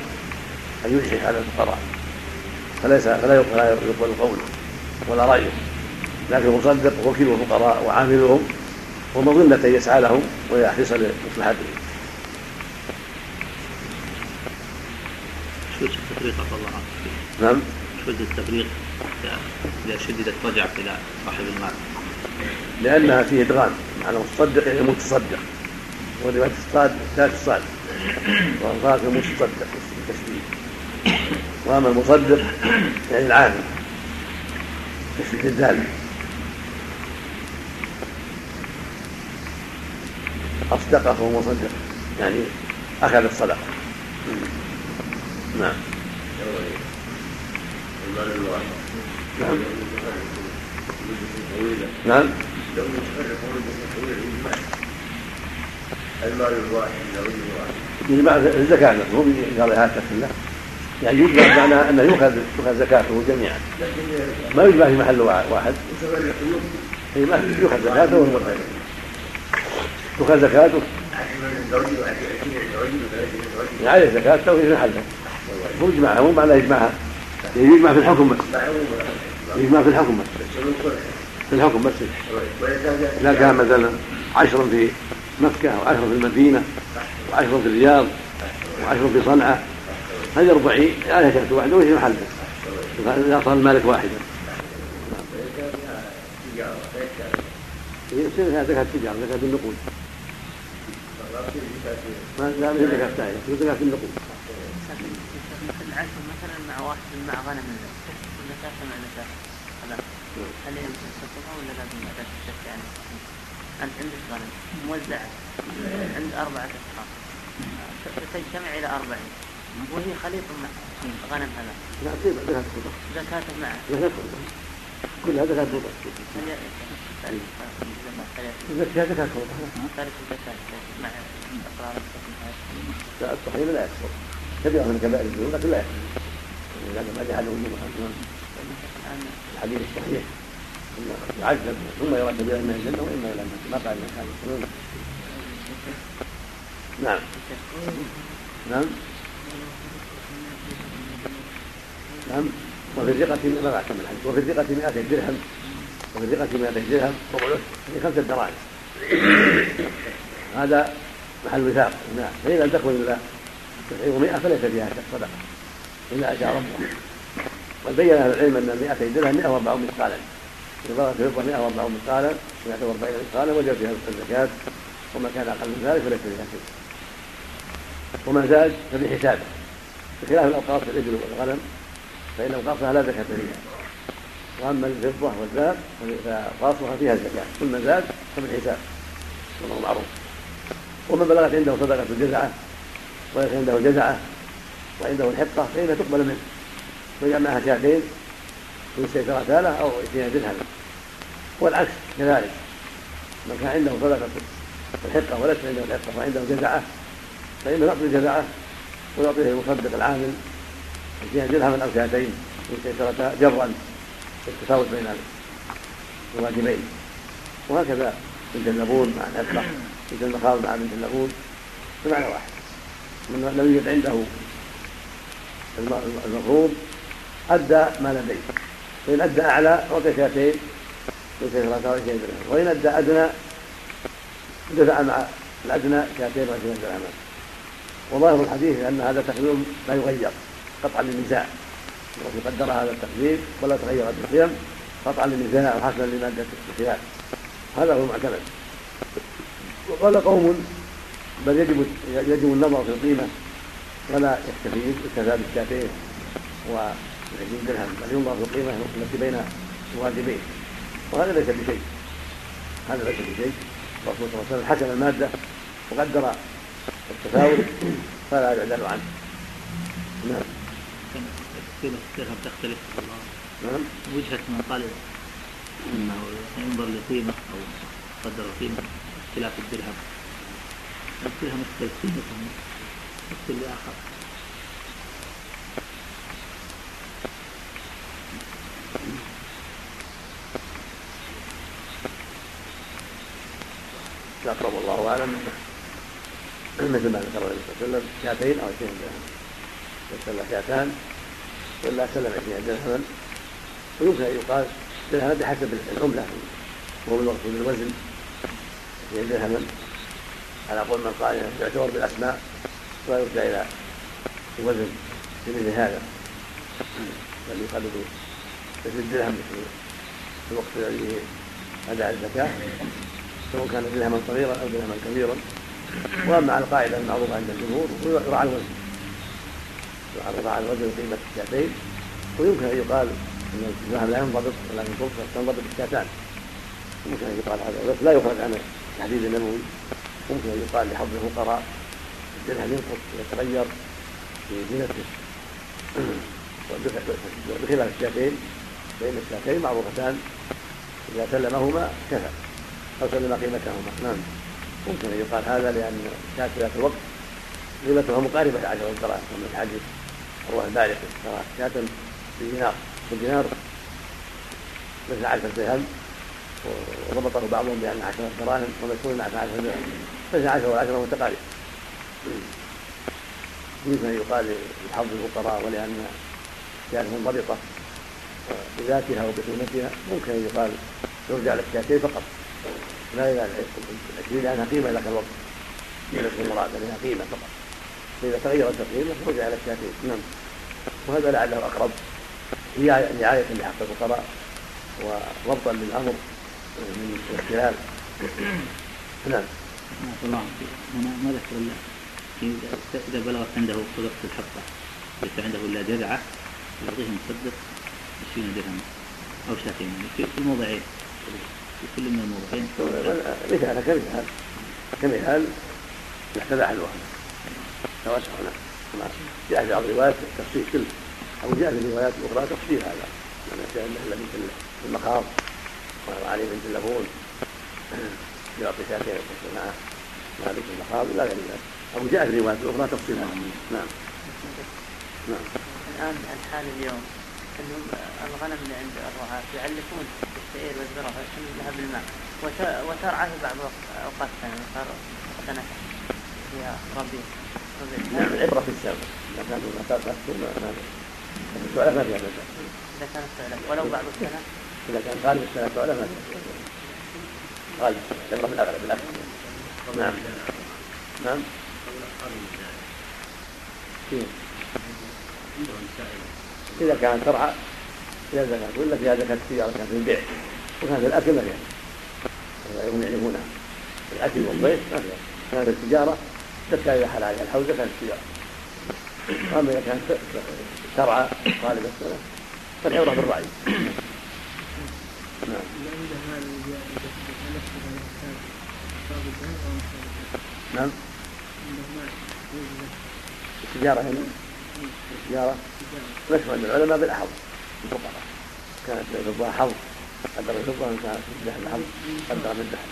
أن يلحق على الفقراء. فليس فلا يقبل قوله ولا رأيه. لكن المصدق وكيل الفقراء وعاملهم ومظنة يسعى لهم ويحرص لمصلحتهم التفريق الله نعم. شو التفريق إذا شددت رجعت إلى صاحب المال. لأنها فيه إدغام. معنى متصدق يعني متصدق. ورواية الصاد ثلاث الصاد وألفاظ المتصدق بالتشديد وأما المصدق يعني العامل. تشديد الدال. أصدقه مصدق يعني أخذ الصدقة. نعم. نعم. نعم المال الواحد يجمع الزكاة مو هات كلها يعني يجمع معنى أنه يؤخذ يؤخذ زكاته جميعا. ما يجمع في محل واحد. إي ما يؤخذ زكاته والمتعب يؤخذ زكاته. يعني عليه زكاته في محله مو يجمعها مو معناه يجمعها. يعني يجمع في الحكم بس. يجمع في الحكم بس. في الحكم بس. اذا كان مثلا عشر في مكة وعشر في المدينة وعشر في الرياض وعشر في صنعاء. هذه ربعي لا زكاة واحدة وهي محله إذا صار المالك واحدا. يصير فيها زكاة التجارة زكاة النقود لا ما زكاة هي زكاة النقود العشر مثلا مع واحد مع غنم زكاة مع زكاة هل هي متصدقة ولا لازم بعد تشك يعني أنت عندك غنم. موزع عند أربعة أشخاص. تجتمع إلى أربعين. وهي خليط مع غنم هذا. لا الخضر زكاته معه كلها زكاة الخضر زكاة؟ زكاة الزكاة. مع. إقرار لا الصحيح لا يكفر كبيرة من كبائر الذنوب لكن لا. يكفر لأن ما جعله الحديث الصحيح. يعذب ثم يرى كبيرا من الجنة وإما إلى النار. ما قال كان نعم. نعم. نعم. وفي الرقة ما بعد كمل الحديث. وفي الرقة 200 درهم. وفي الرقة 200 درهم. ربع في خمسة دراهم. هذا محل وثاق. نعم. فإن لم تكن إلا تسعير 100 فليس فيها صدقة إلا أشاء ربها وبين أهل العلم أن 200 درهم 140 مثقالا بلغت الفضة 140 مثقالا 140 مثقالا وجب فيها الزكاة. وما كان أقل من ذلك فليس فيها شيء وما زاد فبحسابه. بخلاف الأوقاف الإبل والغنم فإن أوقافها لا زكاة فيها. وأما الفضة والذهب فأوقافها فيها الزكاة. كل ما زاد فبالحساب كما معروف. ومن بلغت عنده صدقة الجزعة وليس عنده الجزعة وعنده الحقة فإنها تقبل منه. ويجمعها شاتين ويستيسرتا له أو يأتيها درهم والعكس كذلك. من كان عنده صدقة الحقة وليس عنده الحقة وعنده جزعة فإنه يعطي الجزعة ويعطيه المصدق العامل يأتيها درهما أو شاتين ويستيسرتا جرا التفاوت بين الواجبين. وهكذا بنت اللبون مع الحقة بنت المخاض مع بنت اللبون بمعنى واحد. من لم يوجد عنده المفروض أدى ما لديه. فإن أدى أعلى أعطي شاتين وإن أدى أدنى دفع مع الأدنى شاتين وعشرين درهما وظاهر الحديث أن هذا تقديم لا يغير قطعا للنزاع وقد قدر هذا التقدير ولا تغيرت القيم قطعا للنزاع وحسنا لمادة الخلاف. هذا هو المعتمد. وقال قوم بل يجب يجب النظر في القيمة ولا يكتفي يكتفى بالشاتين وعشرين درهم بل ينظر في القيمة التي بين الواجبين. وهذا ليس بشيء هذا ليس بشيء. الرسول صلى الله عليه وسلم حكم المادة وقدر التفاوت فلا يعدل عنه. نعم. قيمة الدرهم تختلف. نعم. وجهة من قال إنه ينظر لقيمة أو قدر القيمه اختلاف الدرهم. يختلف قيمته يختلف لآخر. اقرب الله أعلم. مثل ما ذكر النبي صلى الله عليه وسلم شاتين أو اثنين درهم. يسلم شاتان ولا سلم عشرين درهما. ويمكن أن يقال درهما بحسب العملة. وهو المقصود بالوزن يعني درهما. على قول من قال يعتبر بالأسماء ولا يرجع إلى الوزن في مثل هذا. بل يقلد مثل الدرهم في الوقت الذي اداء الزكاة سواء كان درهما صغيرا أو درهما كبيرا. وأما على القاعدة المعروفة عند الجمهور يراعى الوزن. يراعى الوزن قيمه الشاتين ويمكن أن يقال إن الذهب لا ينضبط ولكن تنضبط الشاتان ممكن أن يقال هذا بس لا يخرج عن التحديد النبوي ممكن أن يقال لحظ الفقراء الدرهم ينقص ويتغير في زينته. بخلاف الشاتين فإن الشاتين معروفتان إذا سلمهما كفى أو سلم قيمتهما. نعم. ممكن أن يقال هذا لأن الشاة ذاك الوقت قيمتها مقاربة لعشرة دراهم كما في حديث رواه البارق اشترى بدينار والدينار مثل عشرة درهم وربطه بعضهم بأن عشرة دراهم ومشهور أن عشرة درهم. فإذا عشرة والعشرة متقاربة يمكن أن يقال لحظ الفقراء ولأن كانت منضبطة بذاتها وبقيمتها ممكن أن يقال يرجع للشاتين فقط. لا إلى العشرين لأنها قيمة لك الوقت قيمة المراد لها قيمة فقط. فإذا تغيرت القيمة رجع إلى الشاتين نعم. وهذا لعله أقرب رعاية لحق الفقراء وضبطا للأمر من الاختلال نعم. الله هنا ما ذكر الا اذا بلغت عنده صدقه الحقه ليس عنده الا جذعه يعطيه مصدق 20 درهم أو شاتين في الموضعين في كل من الموضعين مثال كمثال كمثال يحتذى احدهما توسع نعم جاء في بعض الروايات تفصيل كل أو جاء في الروايات الاخرى تفصيل هذا من الاشياء التي في المقام وعلي بنت اللبون يعطي شاتين يتصل معه مالك المخاض لا غير ذلك أو جاء في روايات أخرى تفصيل. نعم. نعم. الآن الحال اليوم أنهم الغنم اللي عند الرعاة يعلقون بالشعير والذره ويحمل لها بالماء. وترعى في بعض اوقات السنة صار سنة فيها ربيع ربيع العبره في السبب إذا كان المسافه تكون ما ما فيها مسافه. إذا كان السؤال ولو بعض السنة. إذا كان غالب السنة سؤال ما فيها نعم غالب العبره بالاكل نعم. نعم. إذا كانت ترعى فيها زكاة وإلا فيها زكاة التجارة كانت في البيع وكانت الأكل ما فيها. يكون يعرفونها الأكل والضيف ما فيها. كانت التجارة زكاة إذا حل عليها الحول زكاة التجارة أما إذا كانت ترعى طالب السنة فالعبرة بالرعي نعم. نعم. التجارة هنا. التجارة. عند العلماء بالأحظ الفقراء. كانت الفضة حظ. قدر الفضة وإن كانت الذهب حظ قدر من الذهب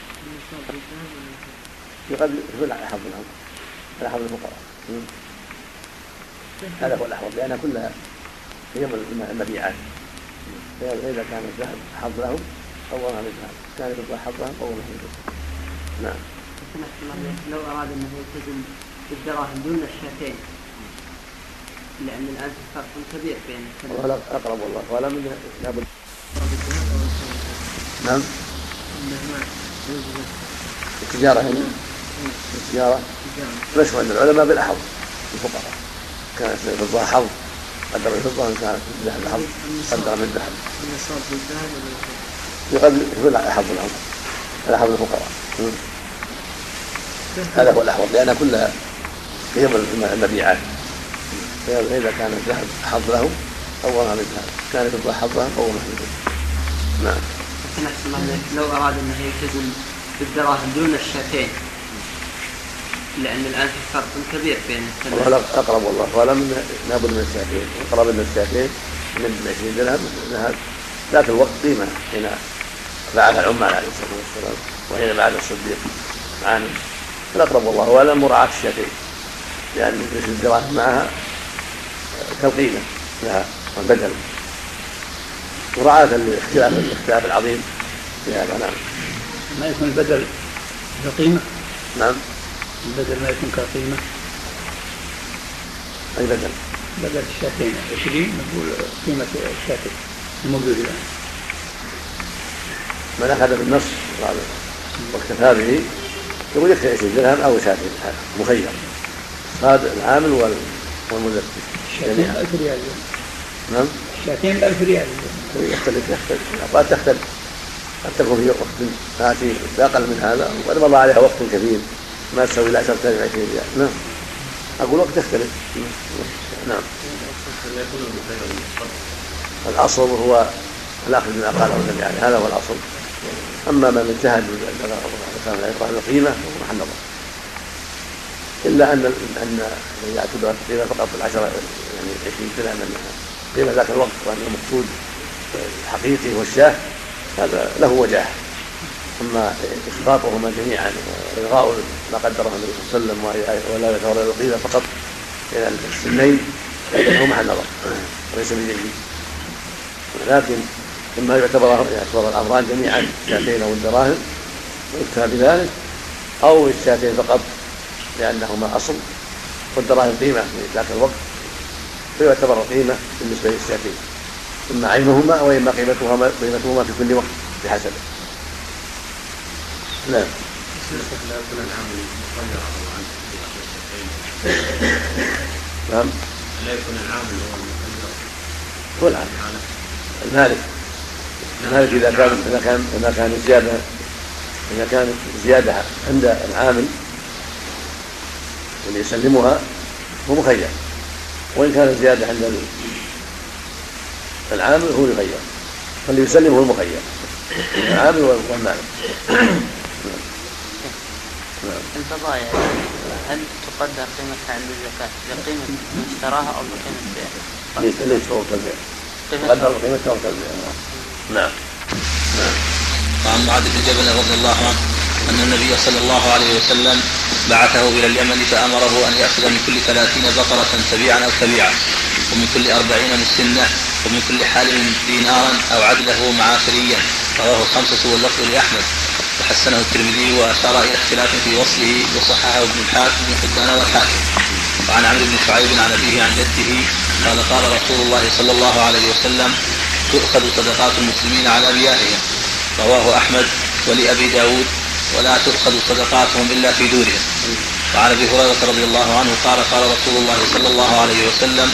يقدر يقول على حظ لهم على حظ الفقراء هذا هو الأحوط لأنها كلها هي المبيعات. فإذا كان الذهب حظ لهم قومها بالذهب كان الفضة حظ لهم قومها بالذهب نعم. لو أراد أنه يلتزم بالدراهم دون الشاتين لأن الآن في فرق كبير بين والله أقرب والله ولا من لابد نعم. التجارة هنا. التجارة مشهور عند العلماء بالأحظ الفقراء. كانت الفضة حظ. قدر الفضة وإن كانت الذهب حظ. قدر من الذهب يقول حظ لهم هذا حظ الفقراء. هذا هو الأحوط لأنها كلها هي المبيعات. فإذا كان الذهب حظ له قومها بالذهب كانت الفضة حظها قومها بالذهب نعم. لو أراد أنه يلتزم بالدراهم دون الشاتين لأن الآن في فرق كبير بين والله أقرب والله. ولا من لابد من الشاتين. أقرب من الشاتين من 20 درهم ذهب. ذات الوقت قيمة حين فعلها العمال عليه الصلاة والسلام وحين بعد الصديق. معانا الأقرب والله ولا مراعاة الشاتين لأن الدراهم معها كالقيمة لها والبدل مراعاة لاختلاف الاختلاف العظيم. في هذا نعم. ما يكون البدل كقيمة؟ نعم. البدل ما يكون كقيمة؟ أي بدل؟ بدل الشاتين. 20 نقول قيمة الشاتين الموجود الآن. من أخذ بالنص واكتفى به يقول يكفي 20 درهم أو شاتين مخير. هذا العامل 1000 ريال. نعم. الشاتين 1000 ريال. يختلف يختلف. الأوقات تختلف. قد تكون في وقت آتي بأقل من هذا. وقد مضى عليها وقت كثير ما تسوي إلا 10000 20 ريال. نعم. أقول وقت يختلف نعم. الأصل هو الأخذ من قاله النبي عليه هذا هو الأصل. أما من اجتهد كان لا يقرأ القيمة فهو محل نظر إلا أن أن يعتبر القيمة فقط العشرة يعني 20 درهم أنها قيمة ذاك الوقت وأن المقصود الحقيقي هو الشاه هذا له وجاه اما اسقاطهما جميعا وإلغاء ما قدره النبي صلى الله عليه وسلم ولا يتورى القيمة فقط إلى السنين هو محل نظر وليس بجيد. ولكن اما يعتبر يعتبر الأمران جميعا الشاتين أو الدراهم ويكتفى بذلك أو الشاتين فقط لأنهما أصل والدراهم قيمة في ذاك الوقت فيعتبر قيمة بالنسبة للشاتين إما عينهما واما قيمتهما قيمتهما في كل وقت بحسبه نعم. لا يكون العامل مخير نعم. لا يكون العامل هو المخير هو العامل. المالك المالك إذا كان إذا كان إذا كان زياده إذا كانت زيادة عند العامل اللي يسلمها هو مخير. وإن كانت زيادة عند العامل هو يغير فاللي يسلم هو المخير. العامل والمالك البضائع هل تقدر قيمتها عند الزكاة؟ بقيمة من اشتراها أو بقيمة بيعها؟ ليس ليس فوق البيع. تقدر قيمتها فوق البيع. نعم. نعم وعن معاذ بن جبل رضي الله عنه أن النبي صلى الله عليه وسلم بعثه إلى اليمن فأمره أن يأخذ من كل ثلاثين بقرة تبيعا أو تبيعا ومن كل أربعين مسنة ومن كل حال دينارا أو عدله معافريا رواه الخمسة واللفظ لأحمد. وحسنه الترمذي وأشار إلى اختلاف في وصله وصححه ابن الحاكم بن حبان والحاكم. وعن عمرو بن شعيب عن أبيه عن جده قال قال رسول الله صلى الله عليه وسلم تؤخذ صدقات المسلمين على مياههم رواه أحمد ولأبي داود ولا تؤخذ صدقاتهم إلا في دورهم. وعن أبي هريرة رضي الله عنه قال قال رسول الله صلى الله عليه وسلم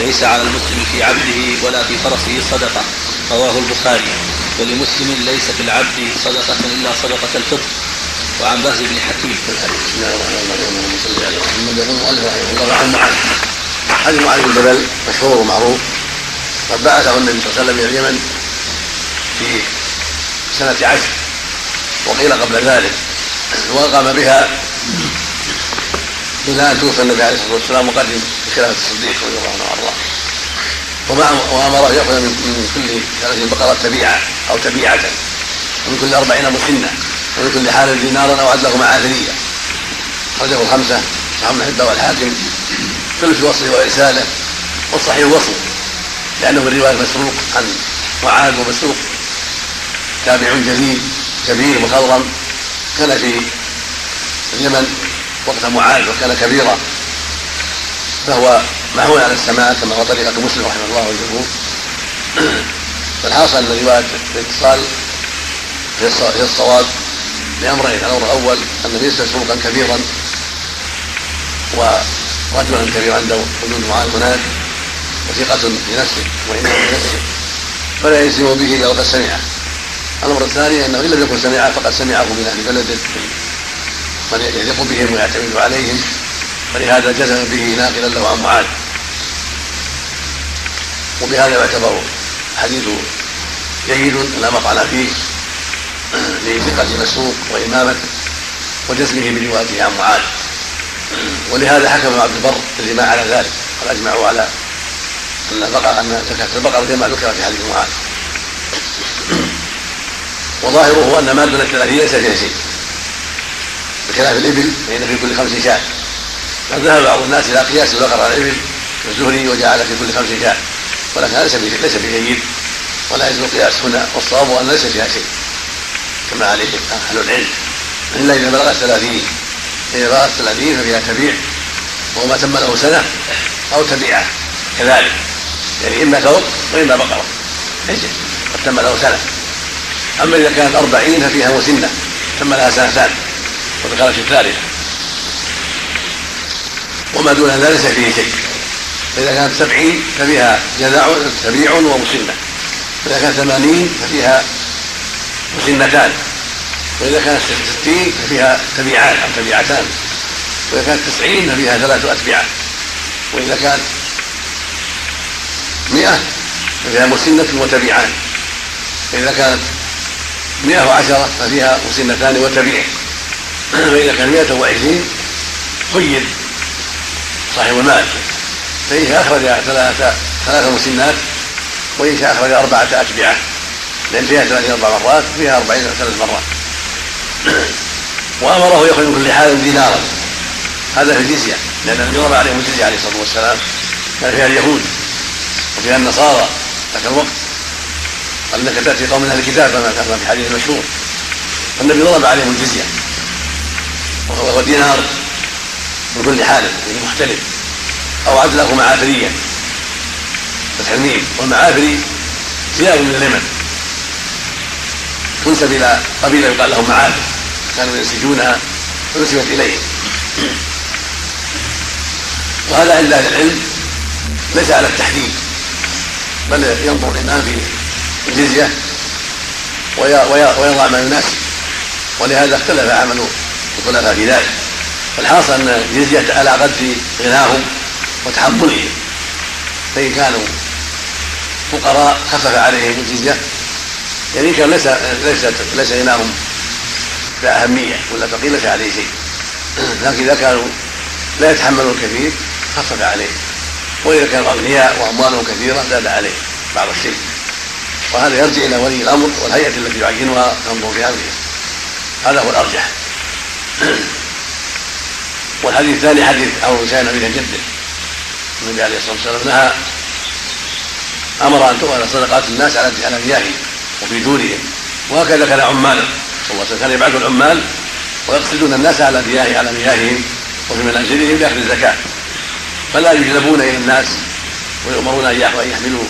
ليس على المسلم في عبده ولا في فرسه صدقة. رواه البخاري. ولمسلم ليس في العبد صدقة إلا صدقة الفطر. وعن بهز بن حكيم في الحديث. بسم الله الرحمن الرحيم. اللهم صل على محمد رحمه الله عن معاذ حديث معاذ بن جبل مشهور ومعروف. قد بعثه النبي صلى الله عليه وسلم إلى اليمن في سنة عشر وقيل قبل ذلك وقام بها إلى أن توفي النبي عليه الصلاة والسلام وقدم بخلافة الصديق رضي الله عنه وأرضاه. وأمره يأخذ من كل ثلاثين بقرة تبيعة أو تبيعة ومن كل أربعين مسنة ومن كل حال دينارا أو عدله عاثرية أخرجه الخمسة صحاب بن والحاكم كل في وصفه وإرساله والصحيح وصفه. لأنه من رواية مسروق عن معاذ ومسروق. تابع جليل كبير مخضرم. كان في اليمن وقت معاذ وكان كبيرا. فهو معهول على السماء كما هو طريقة مسلم رحمه الله والجمهور فالحاصل أن رواية الاتصال هي الصواب لأمرين. الأمر الأول أنه ليس مسروقا كبيرا. ورجلا كبيرا عنده وجود معاذ هناك. وثقة بنفسه وإنه بنفسه فلا يلزم به إلا وقد سمعه. الأمر الثاني أنه إن لم يكن سمعه فقد سمعه من أهل بلده من يثق بهم ويعتمد عليهم. ولهذا جزم به ناقلا له عن معاذ. وبهذا يعتبر حديث جيد لا مطعن فيه. لثقة مسروق وإمامته وجزمه بروايته عن معاذ. ولهذا حكم عبد البر الإجماع على ذلك. قد أجمعوا على أن البقرة أن زكاة البقرة كما ذكر في حديث معاذ وظاهره أن ما دون الثلاثين ليس فيها شيء بخلاف الإبل فإن في كل خمس شاة. قد ذهب بعض الناس إلى قياس البقرة على الإبل الزهري وجعل في كل خمس شاة. ولكن ليس ليس بجيد ولا يجوز القياس هنا. والصواب أن ليس فيها شيء. كما عليه أهل العلم. إلا إذا بلغت ثلاثين إذا بلغت ثلاثين ففيها تبيع. وهو ما تم له سنة أو تبيعة. كذلك. يعني إما ثوب وإما بقرة. قد تم له سنة. أما إذا كانت أربعين ففيها مسنة تم لها سنتان ودخلت الثالثة. وما دون ذلك ليس فيه شيء. فإذا كانت سبعين ففيها جذع تبيع ومسنة. وإذا كانت ثمانين ففيها مسنتان. وإذا كانت ستين ففيها تبيعان أو تبيعتان. وإذا كانت تسعين ففيها ثلاث أتبعة وإذا كانت مئة. ففيها مسنة وتبيعان فإذا كانت مئة وعشرة ففيها مسنتان وتبيع فإذا كان مئة وعشرين خير صاحب المال. فإن شاء أخرج ثلاثة ثلاث مسنات وإن شاء أخرج أربعة أتبعة. لأن فيها ثلاثين أربع مرات فيها أربعين ثلاث مرات. وأمره يخرج من كل حال دينارا. هذا في الجزية لأن النبي ضرب عليهم الجزية عليه الصلاة والسلام. كان فيها اليهود. وفيها النصارى ذاك الوقت انك تأتي قوم من أهل الكتاب كما في حديث مشهور فالنبي ضرب عليهم الجزية. وهو دينار من كل حال يعني مختلف أو عدله معافريا فتح الميم. والمعافري ثياب من اليمن. تنسب إلى قبيلة يقال لهم معافر كانوا ينسجونها ونسبت اليهم وهذا عند أهل العلم ليس على التحديد. بل ينظر الامام في الجزية ويضع ما يناسب ولهذا اختلف عمل الخلفاء في ذلك. والحاصل أن الجزية على قدر غناهم وتحملهم. فإن كانوا فقراء خفف عليهم الجزية. يعني كان ليس ليس ليس غناهم اهميه ولا فقير ليس عليه شيء. لكن إذا كانوا لا يتحملون الكثير خفف عليهم. وإذا كانوا أغنياء وأموالهم كثيرة زاد عليهم بعض الشيء وهذا يرجع إلى ولي الأمر والهيئة التي يعينها تنظر في امره هذا هو الأرجح. والحديث الثاني حديث عمرو بن سالم ابي جده النبي عليه الصلاة والسلام نهى أمر أن تؤخذ صدقات الناس على على مياههم وفي دورهم وهكذا كان عمالا صلى الله عليه وسلم كان يبعث العمال ويقصدون الناس على مياه على مياههم وفي منازلهم لاخذ الزكاة. فلا يجلبون إلى الناس ويؤمرون أن يحملوا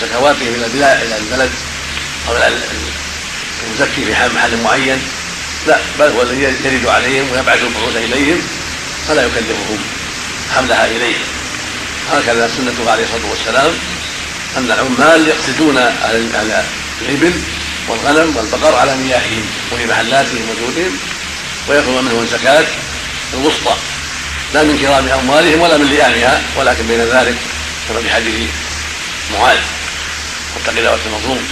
زكواتهم إلى البلاد إلى البلد أو إلى المزكي في محل معين. لا بل هو الذي يرد عليهم ويبعث البعوث إليهم فلا يكلفهم حملها إليه. هكذا سنته عليه الصلاة والسلام أن العمال يقصدون أهل الإبل والغنم والبقر على مياههم وفي محلاتهم وجودهم ويأخذون منهم الزكاة الوسطى. لا من كرام أموالهم ولا من لئامها ولكن بين ذلك كما في حديث معاذ. واتق دعوة المظلوم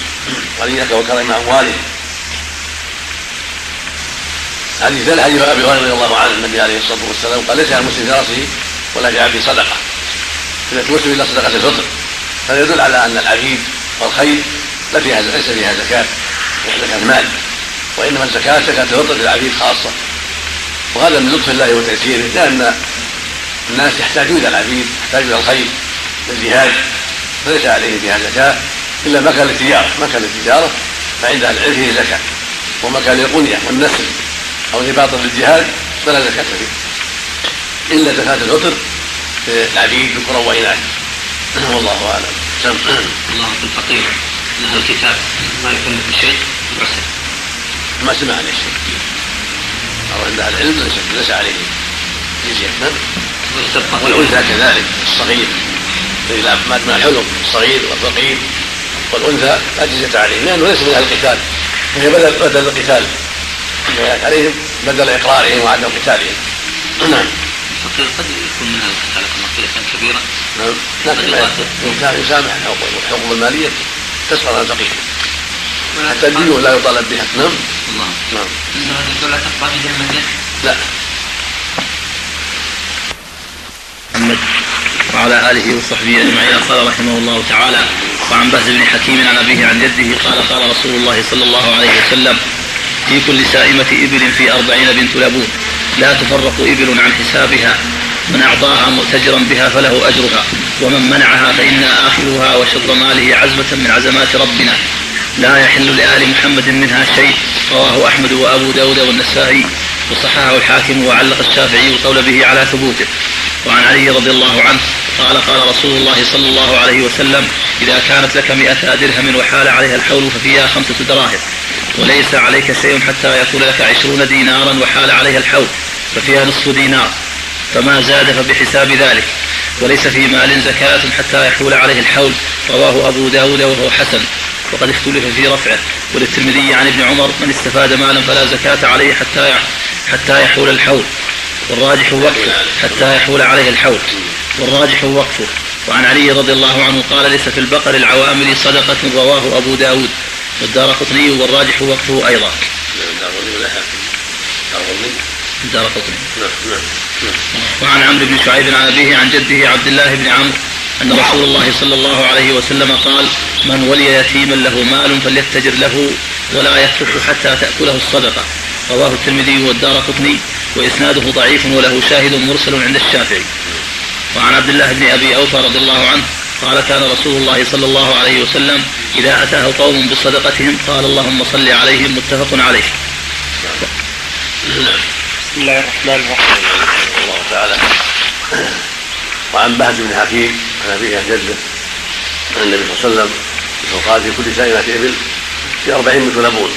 وليك وكرم أموالهم. حديث ذلك حديث أبي هريرة رضي الله عنه النبي عليه الصلاة والسلام قال ليس على المسلم في راسه ولا في عبده صدقة. إذا المسلم الا صدقة الفطر هذا يدل على أن العبيد والخيل لا فيها ليس فيها زكاة زكاه مال وإنما الزكاة زكاة الفطر للعبيد خاصة. وهذا من لطف الله وتيسيره لأن الناس يحتاجون إلى العبيد يحتاجون إلى الخيل للجهاد فليس عليهم فيها زكاه إلا مكان للتجارة. مكان للتجارة فعند أهل العلم فيه زكاه ومكان للقنية والنسل أو رباطا للجهاد فلا زكاة فيه. إلا زكاة في العبيد ذكرا وإناثا. والله أعلم. سم الله الفقير. من الكتاب ما يكلف بشيء ما سمع عليه شيء. أو عند أهل العلم ليس ليس عليه. جزيه نعم والانثى كذلك الصغير. اذا مات من الحلم. الصغير والفقير والأنثى لا جزية عليه لأنه ليس من أهل القتال. وهي بدل بدل القتال. عليهم بدل إقرارهم وعدم قتالهم. نعم. الفقير قد يكون منها القتال كما قيل كبيرا. نعم. لكن يسامح الحقوق المالية تسقط عن الفقير حتى الديون لا يطالب بها. نعم. الله. نعم. هذه الدولة ذمته؟ لا. محمد وعلى آله وصحبه أجمعين. قال رحمه الله تعالى وعن بهز بن حكيم عن أبيه عن جده قال قال رسول الله صلى الله عليه وسلم في كل سائمة إبل في أربعين بنت لبون. لا تفرق إبل عن حسابها. من أعطاها مؤتجرا بها فله أجرها. ومن منعها فإنا آخذها وشطر ماله عزمة من عزمات ربنا. لا يحل لآل محمد منها شيء. رواه أحمد وأبو داود والنسائي وصححه الحاكم وعلق الشافعي القول به على ثبوته. وعن علي رضي الله عنه قال قال رسول الله صلى الله عليه وسلم إذا كانت لك مئة درهم وحال عليها الحول ففيها خمسة دراهم. وليس عليك شيء حتى يكون لك عشرون دينارا وحال عليها الحول ففيها نصف دينار. فما زاد فبحساب ذلك. وليس في مال زكاة حتى يحول عليه الحول. رواه أبو داود وهو حسن. وقد اختلف في رفعه. وللترمذي عن ابن عمر من استفاد مالا فلا زكاة عليه حتى حتى يحول الحول. والراجح وقفه حتى يحول عليه الحول. والراجح وقفه. وعن علي رضي الله عنه قال ليس في البقر العوامل صدقة رواه أبو داود. والدار قطني والراجح وقفه أيضا. دار قطني. وعن عمرو بن شعيب عن أبيه عن جده عبد الله بن عمرو. أن رسول الله صلى الله عليه وسلم قال من ولي يتيما له مال فليتجر له ولا يتركه حتى تأكله الصدقة. رواه الترمذي والدار قطني وإسناده ضعيف وله شاهد مرسل عند الشافعي. وعن عبد الله بن أبي أوفى رضي الله عنه قال كان رسول الله صلى الله عليه وسلم إذا أتاه قوم بصدقتهم قال اللهم صل عليهم متفق عليه. بسم الله الرحمن الرحيم. الله تعالى. وعن بهز بن حكيم عن أبيه عن جده عن النبي صلى الله عليه وسلم قال في كل سائمة إبل في أربعين مثل لبون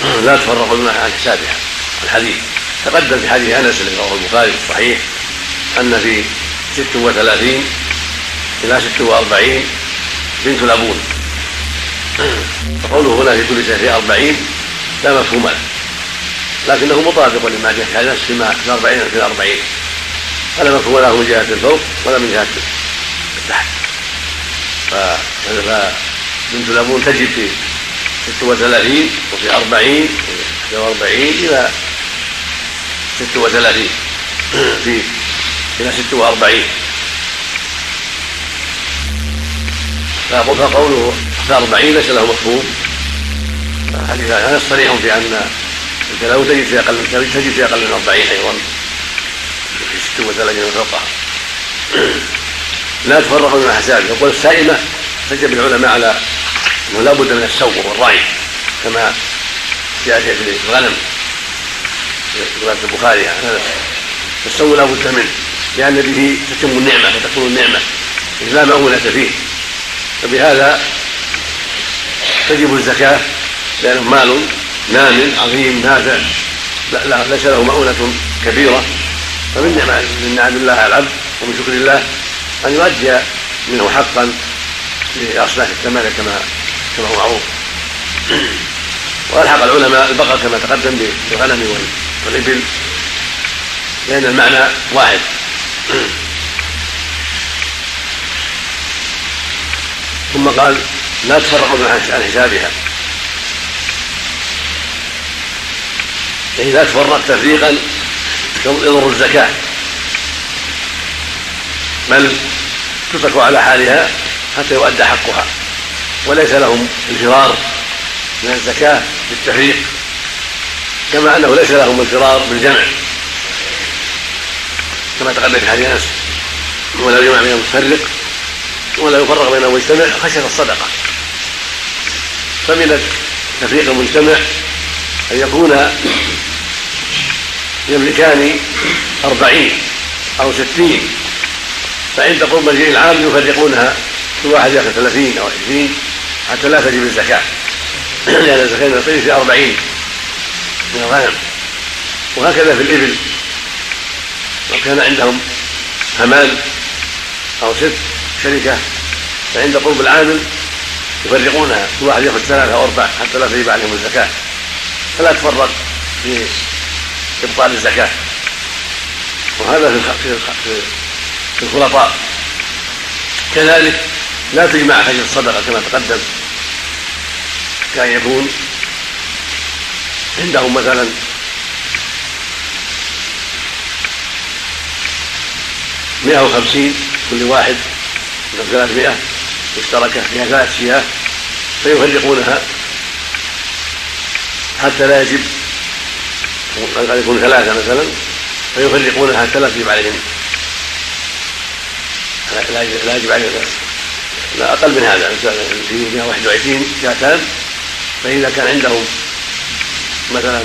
لا تفرق الماء عن حسابها الحديث تقدم في حديث أنس الذي رواه البخاري في الصحيح أن في ست وثلاثين إلى ست وأربعين بنت لبون فقوله هنا في كل سنة أربعين لا مفهوم له لكنه مطابق لما جاء في نفس فيما في الأربعين في الأربعين. فلا مفهوم له من جهة الفوق ولا من جهة التحت. فبنت لبون تجد في ست وثلاثين وفي أربعين وفي وأربعين إلى ست وثلاثين. في إلى ست وأربعين. فقوله في أربعين ليس له مفهوم. هذا صريح في أن الكلام تجد في أقل تجد في أقل من أربعين أيضا. في ست وثلاثين وفوقها لا تفرق من الحساب يقول السائمة سجل العلماء على أنه لا بد من السوق والرعي كما جاء في الغنم. في رواية البخاري السوق لا بد منه لأن به تتم النعمة وتكون النعمة. لا مؤونة فيه. فبهذا تجب الزكاة لأنه مال نام عظيم نافع ليس له مؤونة كبيرة. فمن نعم من نعم الله على العبد ومن شكر الله أن يؤدي منه حقا باصلاح الثمانيه كما كما هو معروف. وألحق العلماء البقر كما تقدم بالغنم والإبل لأن المعنى واحد. ثم قال لا تفرقوا عن حسابها. يعني لا تفرق تفريقا يضر الزكاة. بل تترك على حالها حتى يؤدى حقها. وليس لهم الفرار من الزكاة بالتفريق كما أنه ليس لهم الفرار بالجمع. كما تقدم في حديث أنس ولا يجمع بين المتفرق ولا يفرق بين المجتمع خشية الصدقة. فمن التفريق المجتمع أن يكون يملكان أربعين أو ستين. فعند قرب مجيء العام يفرقونها كل واحد يأخذ ثلاثين أو عشرين حتى لا تجب الزكاة. لأن الزكاة من في أربعين. من الغنم. وهكذا في الإبل. لو كان عندهم همان أو ست شركة فعند قرب العامل يفرقونها. كل واحد يأخذ ثلاثة أو أربع حتى لا تجب عليهم الزكاة. فلا تفرق في إبطال الزكاة. وهذا في في الخلطاء كذلك لا تجمع خشية الصدقة كما تقدم. كأن يكون عندهم مثلا مئة وخمسين كل واحد من ثلاثمائة مشتركة فيها ثلاث شياه فيفرقونها حتى لا يجب قد يكون ثلاثة مثلا فيفرقونها لا تجب عليهم. لا يجب عليهم. لا أقل من هذا في 121 شاتان فإذا كان عندهم مثلا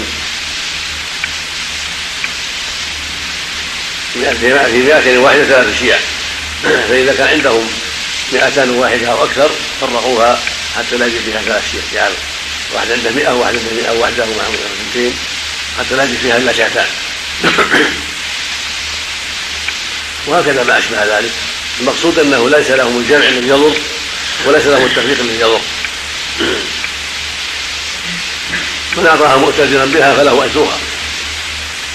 في مئة واحدة ثلاث شيع فإذا كان عندهم مئتان واحدة أو أكثر فرقوها حتى لا يجد فيها ثلاث شيع يعني واحد عنده 100 وواحد عنده 100 وواحد معه 200 حتى لا يجد فيها إلا شاتان. وهكذا ما أشبه ذلك. المقصود أنه ليس لهم الجمع الذي يضر وليس لهم التفريق الذي يضر. من أعطاها مؤتزرا بها فله أجرها.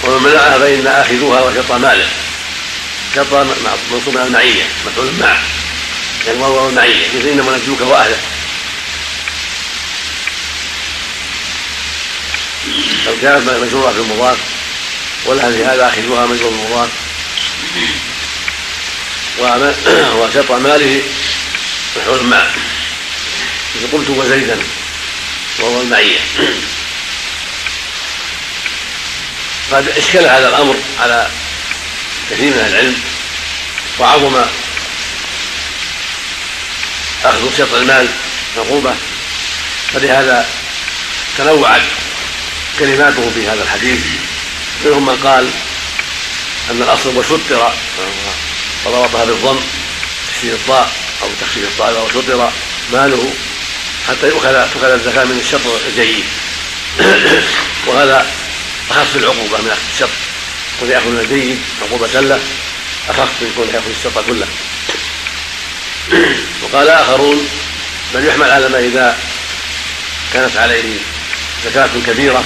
ومن منعها فإن آخذوها وشطى ماله. شطى منصوب على المعية مفعول مع يعني المعية مثل إنما نجوك وأهله. لو كانت مجرورة في المضاف ولها في هذا آخذوها مجرور المضاف. وشطى ماله مع مثل قلت وزيدا وهو المعية. قد إشكل هذا الأمر على كثير من العلم وعظم أخذ شطر المال عقوبة. فلهذا تنوعت كلماته في هذا الحديث. منهم من قال أن الأصل وشطر وضبطها بالضم تشديد الطاء أو تخفيف الطاء وشطر ماله حتى يؤخذ تؤخذ الزكاة من الشطر الجيد. وهذا أخف العقوبة من أخذ الشط كون يأخذ من الجيد عقوبة له أخف من كون يأخذ الشط كله. وقال آخرون بل يحمل على ما إذا كانت عليه زكاة كبيرة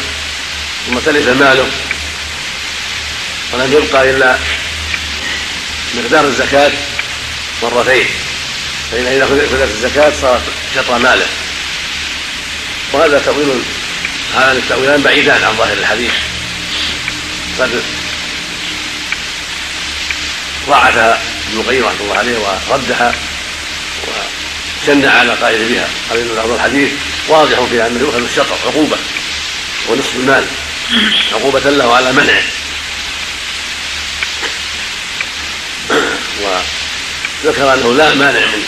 ثم تلف ماله ولم يبقى إلا مقدار الزكاة مرتين. فإن إذا أخذت الزكاة صارت شطر ماله. وهذا تأويل هذان التأويلان بعيدان عن ظاهر الحديث. قد ضاعفها ابن القيم رحمة الله عليه وردها وشنع على قائل بها. قال بعض الحديث واضح في انه يؤخذ الشطر عقوبة ونصف المال. عقوبة له على منعه. وذكر أنه لا مانع من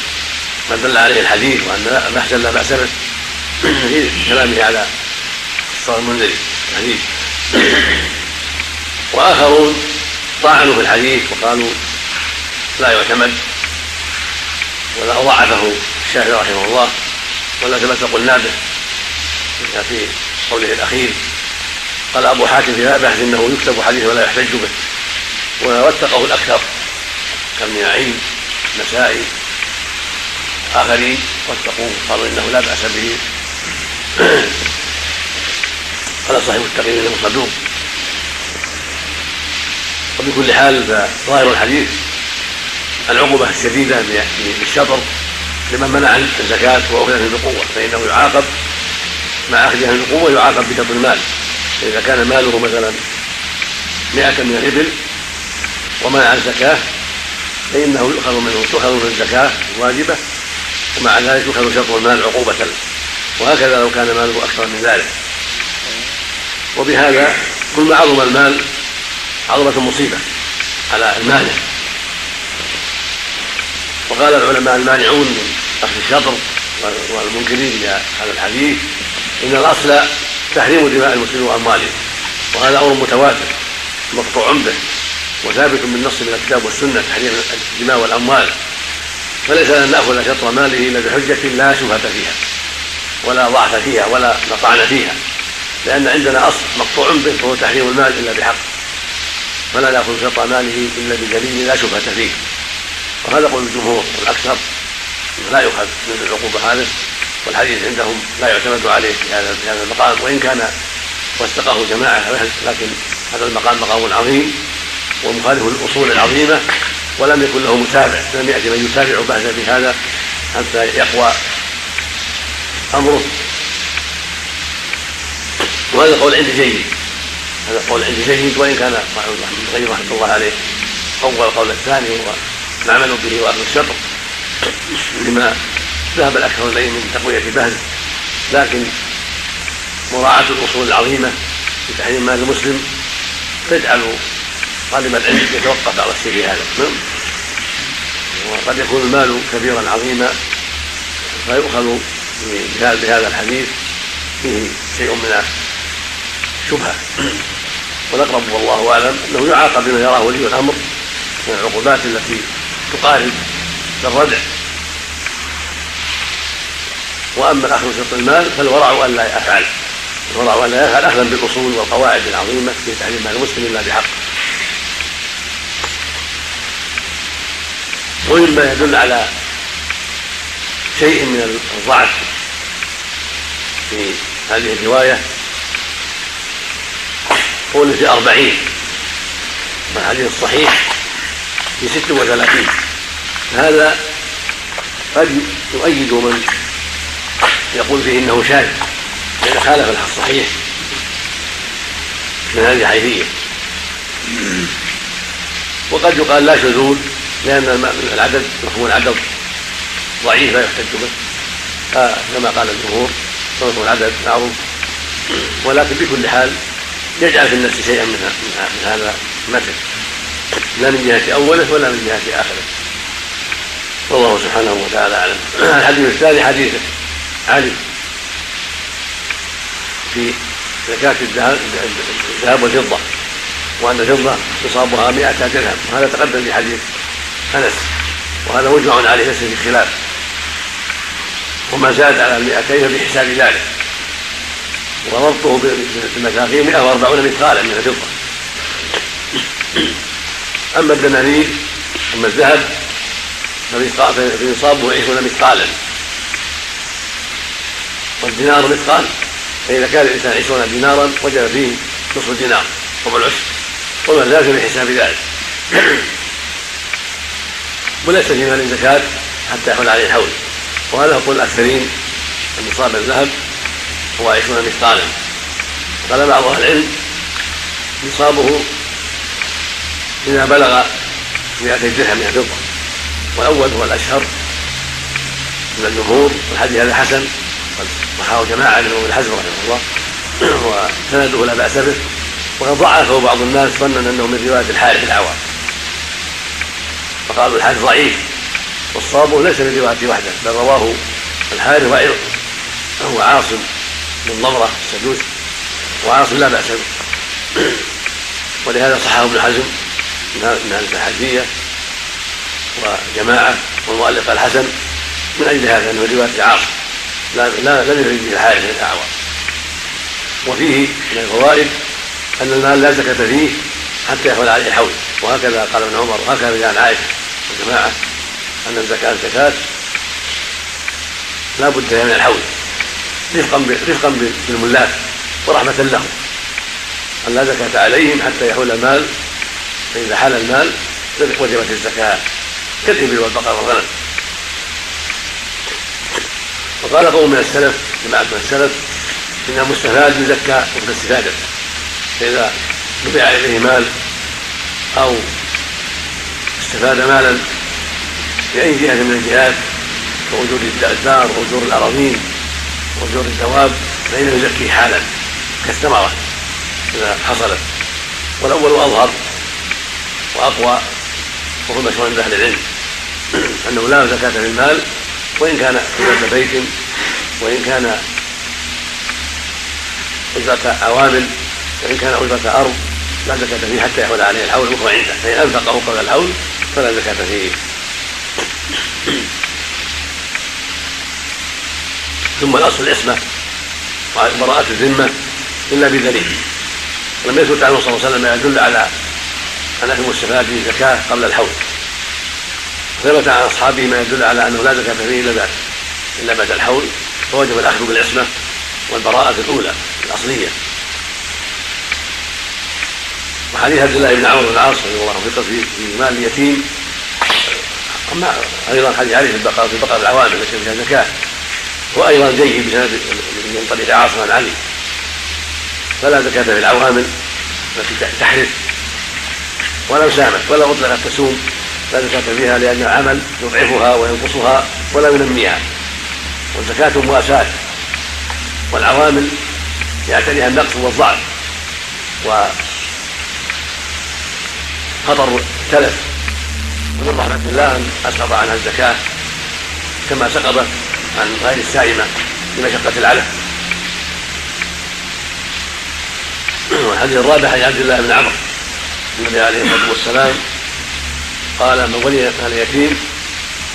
ما دل عليه الحديث وأن لا بحثا لا بأس به في كلامه على الصلاه المنذري الحديث. وآخرون طعنوا في الحديث وقالوا لا يعتمد ولا ضعفه الشافعي رحمه الله ولا ثبت قلنا به. في قوله الأخير. قال أبو حاتم في هذا بحث إنه يكتب حديث ولا يحتج به. ووثقه الأكثر كالمياعين النسائي آخرين واتقوه قالوا إنه لا بأس به. قال صاحب التقرير انه صدوق وبكل حال فظاهر الحديث العقوبة الشديدة بالشطر لمن منع الزكاة وأخذت بقوة فإنه يعاقب مع أخذها بقوة يعاقب بشطر المال. فإذا كان ماله مثلا مئة من الإبل ومنع الزكاة فإنه يؤخذ منه تؤخذ من الزكاة الواجبة ومع ذلك يؤخذ شطر المال عقوبة وهكذا لو كان ماله أكثر من ذلك. وبهذا كل ما عظم المال عظمت المصيبة على المانع. وقال العلماء المانعون من أخذ الشطر والمنكرين لهذا الحديث إن الأصل تحريم دماء المسلمين وأموالهم. وهذا أمر متواتر مقطوع به وثابت بالنص من الكتاب والسنة تحريم الدماء والأموال. فليس لنا نأخذ شطر ماله إلا بحجة لا شبهة فيها ولا ضعف فيها ولا نطعن فيها. لأن عندنا أصل مقطوع به وهو تحريم المال إلا بحق. فلا نأخذ شطر ماله إلا بدليل لا شبهة فيه. وهذا قول الجمهور والأكثر لا يؤخذ من العقوبة هذه. والحديث عندهم لا يعتمد عليه في هذا في هذا المقام وإن كان وثقه جماعة لكن هذا المقام مقام عظيم ومخالف للأصول العظيمة ولم يكن له متابع. لم يأتي من يتابع بحث في هذا حتى يقوى أمره. وهذا القول عندي جيد. هذا القول عندي جيد وإن كان القيم رحمة الله عليه. أول القول الثاني هو العمل به وأهل الشر. لما ذهب الأكثر إليه من تقوية بهز لكن مراعاة الأصول العظيمة في تحريم مال المسلم تجعل طالب العلم يتوقف على الشيء هذا. نعم. وقد يكون المال كبيرا عظيما فيؤخذ بهذا الحديث فيه شيء من الشبهة. والأقرب والله أعلم أنه يعاقب بما يراه ولي الأمر من العقوبات التي تقارب الردع وأما الاخذ شرط المال فالورع الا يفعل. الورع الا يفعل اخذا بالأصول والقواعد العظيمة في تعليم مال المسلم إلا بحق. ومما يدل على شيء من الضعف في هذه الرواية قول في أربعين والحديث الصحيح في ست وثلاثين. هذا قد يؤيد من يقول فيه إنه شاذ لأن خالف الصحيح من هذه الحيثيه وقد يقال لا شذوذ لأن العدد مفهوم العدد ضعيف لا يحتج به. كما قال الجمهور مفهوم العدد معروف. ولكن بكل حال يجعل في النفس شيئا من هذا المثل. لا من جهة أوله ولا من جهة آخره. والله سبحانه وتعالى أعلم. الحديث الثاني حديث علي في زكاة الذهب والفضة وأن الفضة تصابها مئة درهم. وهذا تقدم في حديث أنس وهذا مجمع عليه ليس في خلاف. وما زاد على المئتين فبحساب ذلك. وضبطه بالمساقين 140 مثقالا من الفضة. أما الدنانير أما الذهب فيصابه عشرون مثقالا. والدينار مثقال. فإذا كان الإنسان عشرون دينارا وجب فيه نصف دينار ربع العشر. وما زاد بحساب ذلك. وليس في مال زكاة حتى يحول عليه الحول. وهذا يقول الأكثرين أن نصاب الذهب هو عشرون مثقالا. قال بعض أهل العلم نصابه إذا بلغ مئتي درهم من الفضة والأول هو الأشهر من الجمهور والحديث هذا حسن. صححه جماعة من ابن حزم رحمه الله. وسنده لا بأس به. وقد ضعفه بعض الناس ظنا أنه من رواية الحارث العوام. فقالوا الحارث ضعيف. والصواب ليس من روايته وحده بل رواه الحارث وأيضا. هو عاصم بن ضمرة السدوس. وعاصم لا بأس به. ولهذا صححه ابن حزم من أهل الحديثية وجماعة والمؤلف الحسن من أجل هذا أنه رواية عاصم. لا لا لم يرد به الحارث الأعور وفيه من الفوائد أن المال لا زكاة فيه حتى يحول عليه الحول. وهكذا قال ابن عمر وهكذا قال عائشة والجماعة أن الزكاة الزكاه لا بد من الحول. رفقا رفقا بالملاك ورحمة لهم أن لا زكاة عليهم حتى يحول المال فإذا حال المال وجبت الزكاة كالإبل والبقر والغنم. وقال قوم من السلف جماعة من السلف انها مستفاد يزكى وقت استفادة. فإذا دفع اليه مال أو استفاد مالا بأي جهة من الجهات كوجود الدار وأجور الأراضين وأجور الدواب فإنه يزكي حالا كالثمره إذا حصلت. والأول اظهر وأقوى وهو مشهور عند أهل العلم. أنه لا زكاة في المال وإن كان أجرة بيت وإن كان أجرة عوامل وإن كان أجرة أرض لا زكاة فيه حتى يحول عليه الحول وهو عنده. فإن أنفقه قبل الحول فلا زكاة فيه. ثم الأصل العصمة وبراءة الذمة إلا بدليل لم يثبت عنه صلى الله عليه وسلم ما يدل على أن المستفاد به زكاة قبل الحول. ثبت عن أصحابه ما يدل على أنه لا زكاة فيه إلا بعد إلا بعد الحول فوجب الأخذ بالعصمة والبراءة الأولى الأصلية. وحديث عبد الله بن عمرو بن العاص رضي الله عنه في مال اليتيم. أما أيضا حديث علي في البقره في بقرة العوامل التي فيها زكاه وأيضا جيد بسند من طريق عاصم عن علي. فلا زكاة في العوامل التي تحرث ولو سامت ولو اطلقت تسوم. لا زكاة فيها لأن العمل يضعفها وينقصها ولا ينميها. والزكاة مواساة والعوامل يعتريها النقص والضعف. خطر تلف. ومن رحمة الله أن أسقط عنها الزكاة كما سقطت عن غير السائمة لمشقة العلف. والحديث الرابع عن عبد الله بن عمرو النبي عليه الصلاة والسلام قال من ولي مال اليتيم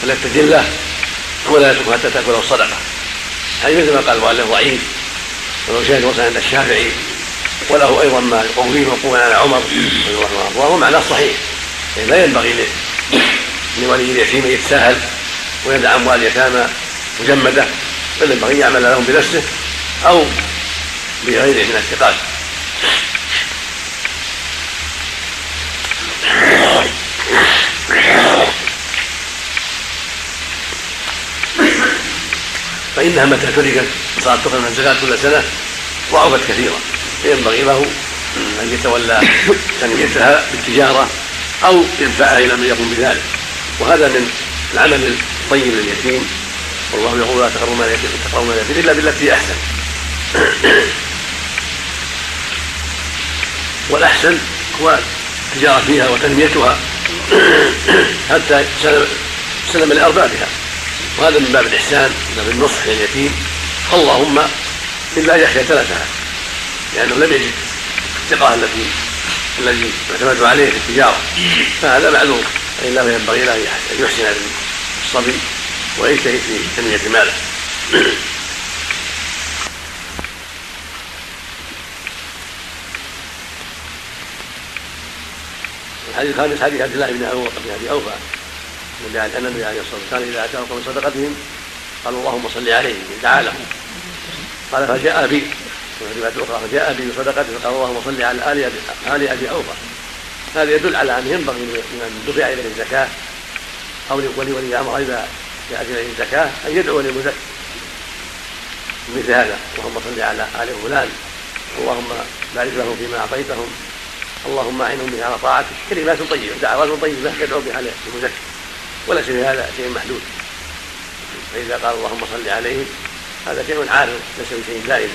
فليتجل له ولا يتركه حتى تأكله الصدقة. هذه مثل ما قال المؤلف ضعيف ولو شاهد وصل عند الشافعي. وله أيضا ما يقويه موقوفا على عمر رضي الله عنه. وهو معناه صحيح. يعني لا ينبغي لولي اليتيم أن يتساهل ويدع أموال اليتامى مجمدة. بل ينبغي أن يعمل لهم بنفسه أو بغيره من الثقات. فإنها متى تركت صارت تخرج من الزكاة كل سنة ضعفت كثيرا. فينبغي له أن يتولى تنميتها بالتجارة أو يدفعها إلى من يقوم بذلك. وهذا من العمل الطيب لليتيم. والله يقول لا تقربوا اليتيم تقربوا اليتيم إلا بالتي أحسن. والأحسن هو التجارة فيها وتنميتها حتى سلم لأربابها وهذا من باب الإحسان من باب النصح لليتيم اللهم إلا أن يخشى تلفها لأنه لم يجد الثقة التي الذي يعتمد عليه في التجارة. فهذا معلوم فإنه ينبغي له أن يحسن الصبي ويجتهد في تنمية ماله. الحديث الخامس حديث عبد الله بن أبي أوفى. ان النبي عليه الصلاه والسلام إذا أتاهم من صدقتهم قالوا اللهم صل عليه دعا لهم. قال فجاء بي وفي روايه أخرى فجاء بي بصدقته فقال اللهم صل على آل ابي آل أبي أوفى. هذا يدل على ان ينبغي لمن دفع إليه الزكاة أو لولي ولي أمر إذا جاءت إليه الزكاة أن يدعو للمزكي مثل هذا اللهم صل على آل فلان. اللهم بارك لهم فيما أعطيتهم. اللهم اعنهم به على طاعتك كلمات طيبة دعوات طيبة يدعو بها للمزكي وليس في هذا شيء محدود. فإذا قال اللهم صل عليهم هذا شيء عارض ليس بشيء زائد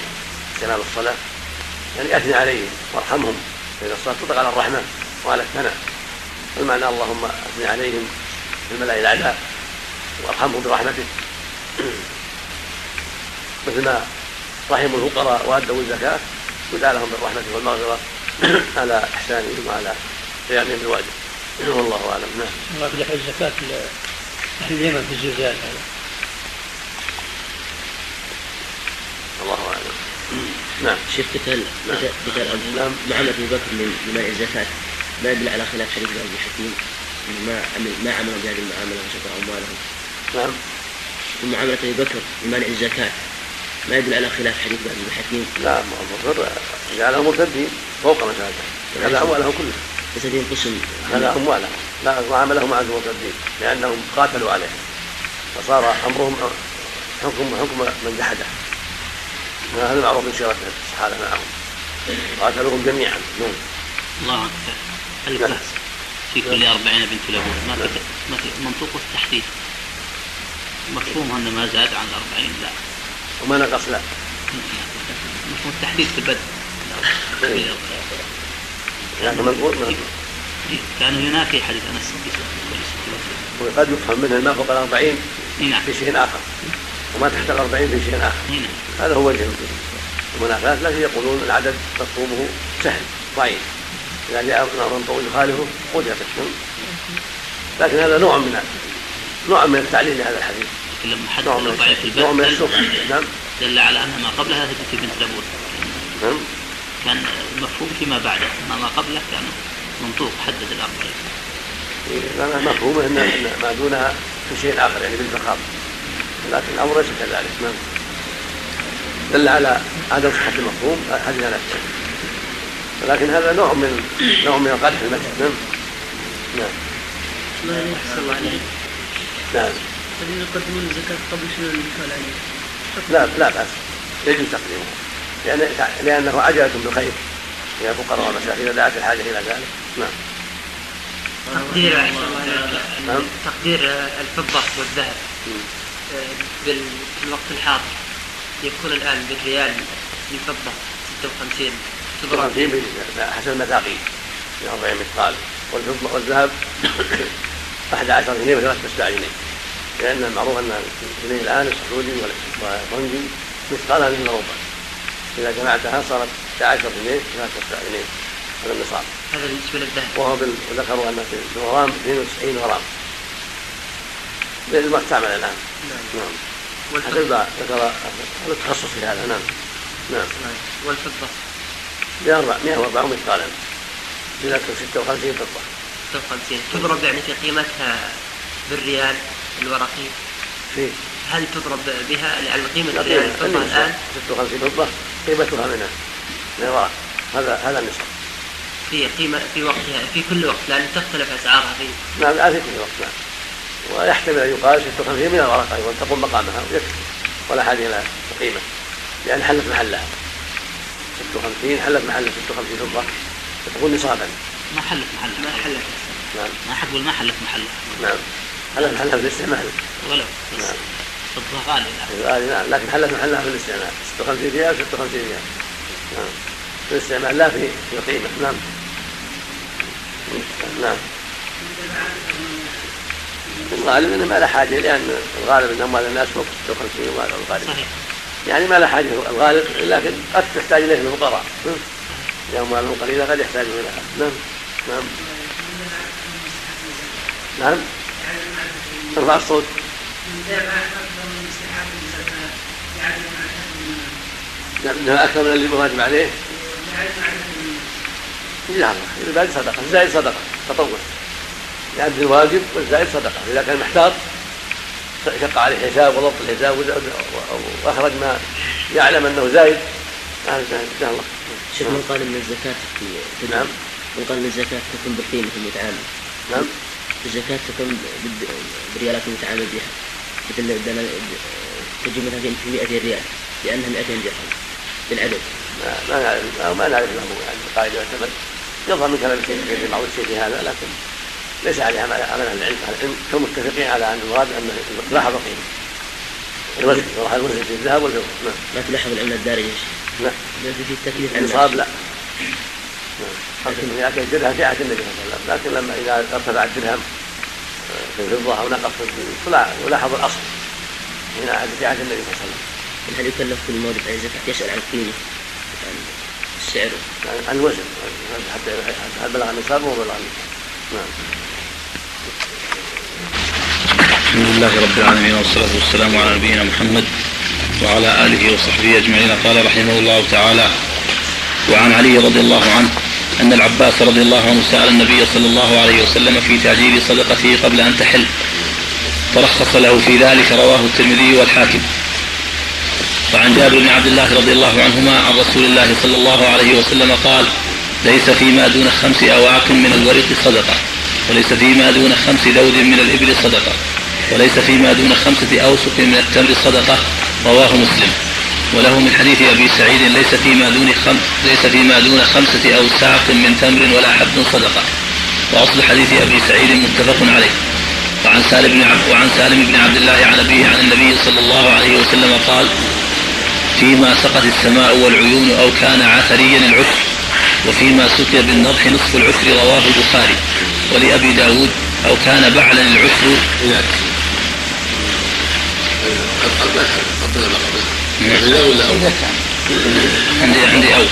استعمال الصلاة يعني اثني عليهم وارحمهم. فان الصلاة تطلق على الرحمة وعلى الثناء. المعنى اللهم اثني عليهم في الملا الاعلى وارحمهم برحمتك مثل ما رحموا الفقراء وأدوا الزكاة يدعى لهم بالرحمة والمغفرة على إحسانهم وعلى قيامهم بالواجب والله أعلم نعم. الله في الزكاة أهل اليمن في الزلزال هذا. الله أعلم. نعم. شيخ قتال قتال محمد ابي بكر من دماء الزكاه ما يدل على خلاف حديث ابي حكيم. انه ما عمل ما عملوا بهذه المعاملة وشكر اموالهم نعم. ومعامله ابي بكر بمنع الزكاه ما يدل على خلاف حديث ابي حكيم. لا أبو بكر جعلهم مرتدين فوق مساجد هذا أموالهم كلها. فساد قسم أموالهم لا. وعملهم مع المرتدين لأنهم قاتلوا عليهم فصار أمرهم حكم حكم من جحده. هذا معروف من سيرة الصحابة معهم. قاتلوهم جميعا نعم. الله نعم. بأس في كل أربعين بنت لبون ما في ما منطوق التحديد. مفهوم أنه ما زاد عن الأربعين لا. وما نقص لا. مفهوم التحديد في البدء. إيه. يعني منقول ينافي حديث أنس؟ وقد يفهم منه ما فوق الأربعين إي نعم. في شيء آخر. وما تحت الأربعين في شيء آخر. إي نعم. هذا هو وجه المنافاة لكن يقولون العدد مفهومه سهل ضعيف. إذا جاء أمر طويل يخالفه قدر لكن هذا نوع من نوع من التعليل لهذا الحديث. لما حدث نوع من نوع من الشبهة نعم. دل على أن ما قبلها هدت بنت لبون نعم. كان المفهوم فيما بعده أما ما قبله كان منطوق حدد الأربعين لأن مفهومه أن ما دونها في شيء آخر يعني بالفخار. لكن الأمر ليس كذلك. نعم. دل على عدم صحة المفهوم حديث نفسه ولكن هذا نوع من نوع من القدح المسجد. نعم. نعم. ما يحصل الله عليه نعم. الذين يقدمون الزكاة قبل شنو المثال عليه؟ لا لا بأس. يجوز تقديمه. لأن لأنه عجلة بالخير. إلى الفقراء والمساكين إذا دعت الحاجة إلى ذلك. نعم. تقدير عليك. نعم. تقدير الفضة والذهب. آه، بال- في الوقت الحاضر. يكون الآن بالريال الفضة 56 تضرب 56 حسب المثاقيل من 40 مثقال. والفضة والذهب 11 جنيه وثلاث أسباع جنيه. لأن المعروف أن الجنيه الآن السعودي والفرنجي مثقالها من ربع إذا جمعتها صارت 11 جنيه وثلاث أسباع جنيه. هذا النصاب. هذا بالنسبة للذهب. وهو وذكروا أن في الغرام 92 غرام. المستعمل الآن. نعم. حتى يباع ذكر التخصص في هذا. نعم. نعم. والفضة. 140 مثقالا. إذا 56 فضة. 56 تضرب يعني في قيمتها بالريال الورقي؟ في هل تضرب بها يعني قيمة الريال قيمة الفضة النصاب. الآن؟ 56 فضة قيمتها منها. من الورق هذا هذا النصاب في قيمة في وقتها في كل وقت لأن تختلف أسعارها في نعم لا في كل وقت نعم ويحتمل أن يقال 56 من الورق أيضا تقوم مقامها ويكفي. ولا حاجة إلى قيمة. لأن حلت محلها. 56 حلت محل 56 فضة. فتكون نصابا. ما حلت محلها. ما حلت. نعم. ما حقول ما حلت محلها. نعم. حلت محلها في الاستعمال ولو بس نعم. فضة غالية في الغالي نعم لكن حلت محلها في الاستعمال. 56 ريال 56 ريال. نعم. في الاستعمال لا في في القيمه نعم. نعم. الغالب إنه ما له حاجة لأن الغالب إن أموال الناس فوق 56 اموال الغالب. صحيح. يعني ما له حاجة الغالب لكن قد تحتاج إليه الفقراء. لأن اموالهم قليله قد يحتاجون إليها. نعم. نعم. نعم. ارفع الصوت. نعم إنها أكثر من اللي واجب عليه. لا الزائد صدقة الزائد صدقة تطوع. يؤدي الواجب والزائد صدقة إذا كان محتاط شق عليه حساب وضبط الحساب وأخرج ما يعلم هذا زايد ان شاء الله شيخ من قال إن الزكاة تكون نعم. من قال إن الزكاة تكون بالقيمة المتعامل نعم. الزكاة تكون بال- بالريالات المتعامل بها. مثل دنا- تجي مثلا في 200 ريال لأنها 200 درهم بالعدد. ما ما نعرف ما نعرف له يعني قاعدة يعتمد. يظهر من كلام الشيخ في بعض الشيء في هذا لكن ليس عليه عمل أهل العلم. أهل العلم كمتفقين على أن المراد انه لاحظ القيمه الوزن يروح الوزن في الذهب والفضة. نعم. ما تلاحظ العملة الدارجة يا شيخ. نعم. في التكليف النصاب. لا. نعم. خمسة مئة درهم في عهد النبي صلى الله عليه وسلم. لكن لما إذا ارتفع الدرهم في الفضه أو نقص في يلاحظ الأصل هنا عهد في عهد النبي صلى الله عليه وسلم. هل يكلف كل مورد عن الزكاة يسأل عن القيمة عن السعر عن- الوزن حتى هل بلغ النصاب وهو بلغ النصاب نعم. الحمد لله رب العالمين والصلاة والسلام على نبينا محمد وعلى آله وصحبه أجمعين. قال رحمه الله تعالى وعن علي رضي الله عنه أن العباس رضي الله عنه سأل النبي صلى الله عليه وسلم في تعجيل صدقته قبل أن تحل. فرخص له في ذلك رواه الترمذي والحاكم. وعن جابر بن عبد الله رضي الله عنهما عن رسول الله صلى الله عليه وسلم قال ليس فيما دون خمس أواق من الورق صدقة وليس فيما دون خمس ذود من الإبل صدقة وليس فيما دون خمسة أوسق من التمر صدقة. رواه مسلم. وله من حديث أبي سعيد ليس فيما دون خم ليس فيما دون خمسة أوساق من تمر ولا حب صدقة وأصل حديث أبي سعيد متفق عليه وعن سالم بن عبد وعن سالم بن عبد الله عن أبيه عن النبي صلى الله عليه وسلم قال فيما سقت السماء والعيون أو كان عثريا العشر وفيما سقي بالنضح نصف العشر رواه البخاري ولأبي داود أو كان بعلا العشر عندي عندي أو.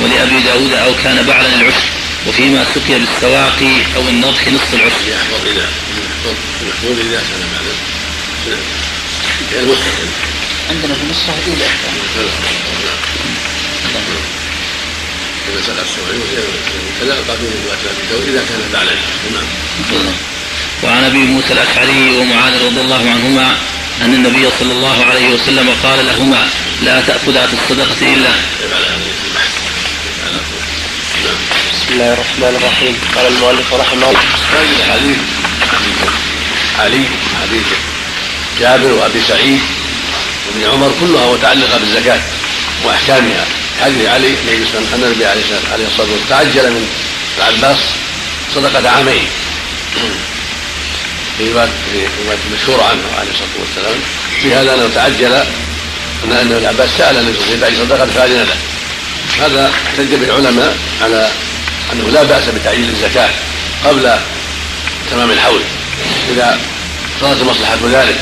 ولأبي داود أو كان بعلا العشر وفيما سقي بالسواقي أو النضح نصف العشر يحفظ إذا محفوظ إذا كان المستقل عندنا في النسخة إلى. إذا سقى السواقي كذا قبل رواية إذا كان بعد نعم. وعن أبي موسى الأشعري ومعاذ رضي الله عنهما أن النبي صلى الله عليه وسلم قال لهما لا تاخذا في الصدقة إلا. بسم الله الرحمن الرحيم. قال المؤلف رحمه الله. هذه الحديث علي. حديث جابر وأبي سعيد وابن عمر كلها متعلقة بالزكاة وإحكامها. حديث علي النبي صلى النبي عليه الصلاة والسلام تعجل من العباس صدقة عامين. في روايه مشهوره عنه عليه الصلاة والسلام. في هذا انه تعجل ان أن العباس سأل النبي صلى الله عليه وسلم صدقه فاذن له هذا احتج به العلماء على أنه لا بأس بتعجيل الزكاة قبل تمام الحول إذا صارت المصلحه ذلك.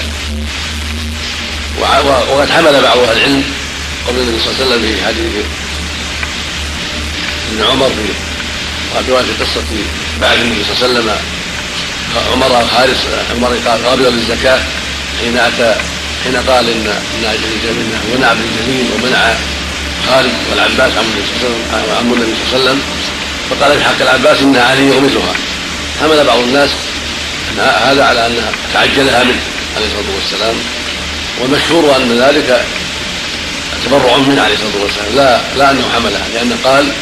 وقد حمل بعض أهل العلم قول النبي صلى الله عليه وسلم في حديث ابن عمر في روايه قصة بعد النبي صلى الله عليه وسلم عمر حارس عمر قال قابلا للزكاة حين أتى حين قال إن ان منع ابن جميل ومنع خالد والعباس عم النبي صلى الله عليه وسلم النبي صلى الله عليه وسلم. فقال في حق العباس انها علي مثلها حمل بعض الناس هذا على انها تعجلها منه عليه الصلاة والسلام. والمشهور أن ذلك تبرع منه عليه الصلاة والسلام. لا لا أنه حملها لأنه قال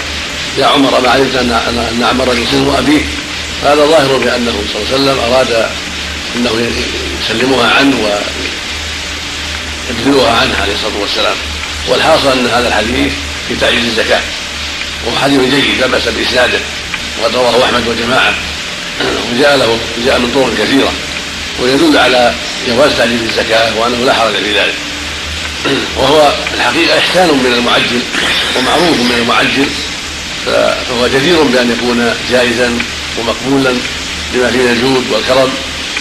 يا عمر ما علمت ان ان عمر يسلم ابيه هذا ظاهر بأنه صلى الله عليه وسلم أراد أنه يسلمها عنه ويبذلها عنه عليه الصلاة والسلام. والحاصل أن هذا الحديث في تعجيز الزكاة. وهو حديث جيد لا بأس باسناده وقد رواه أحمد وجماعة. وجاء له جاء من طرق كثيرة. ويدل على جواز تعجيل الزكاة وأنه لا حرج في ذلك. وهو الحقيقة إحسان من المعجل ومعروف من المعجل. فهو جدير بأن يكون جائزا ومقبولا لما فيه من الجود والكرم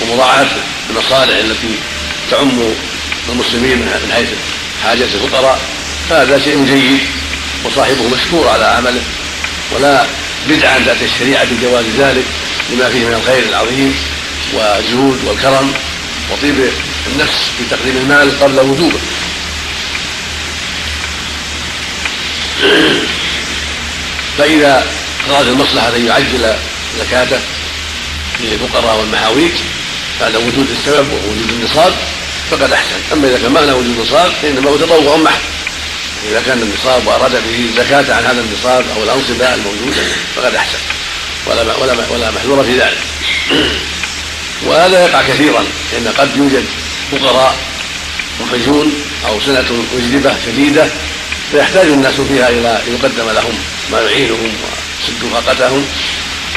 ومراعاة المصالح التي تعم المسلمين من حيث حاجة الفقراء. فهذا شيء جيد وصاحبه مشكور على عمله ولا بدعة ذات الشريعة بجواز ذلك لما فيه من الخير العظيم والجود والكرم وطيب النفس في تقديم المال قبل وجوبه. فإذا أراد المصلحة أن يعجل زكاته للفقراء والمحاويج بعد وجود السبب ووجود النصاب فقد أحسن. أما إذا كان معنى وجود النصاب فإنما هو تطوع محض إذا كان النصاب وأراد به الزكاة عن هذا النصاب أو الأنصبة الموجودة فقد أحسن. ولا ولا ولا محذور في ذلك. وهذا يقع كثيرا لأن قد يوجد فقراء محرجون أو سنة مجدبه شديدة فيحتاج الناس فيها إلى يقدم لهم ما يعينهم ويسد فاقتهم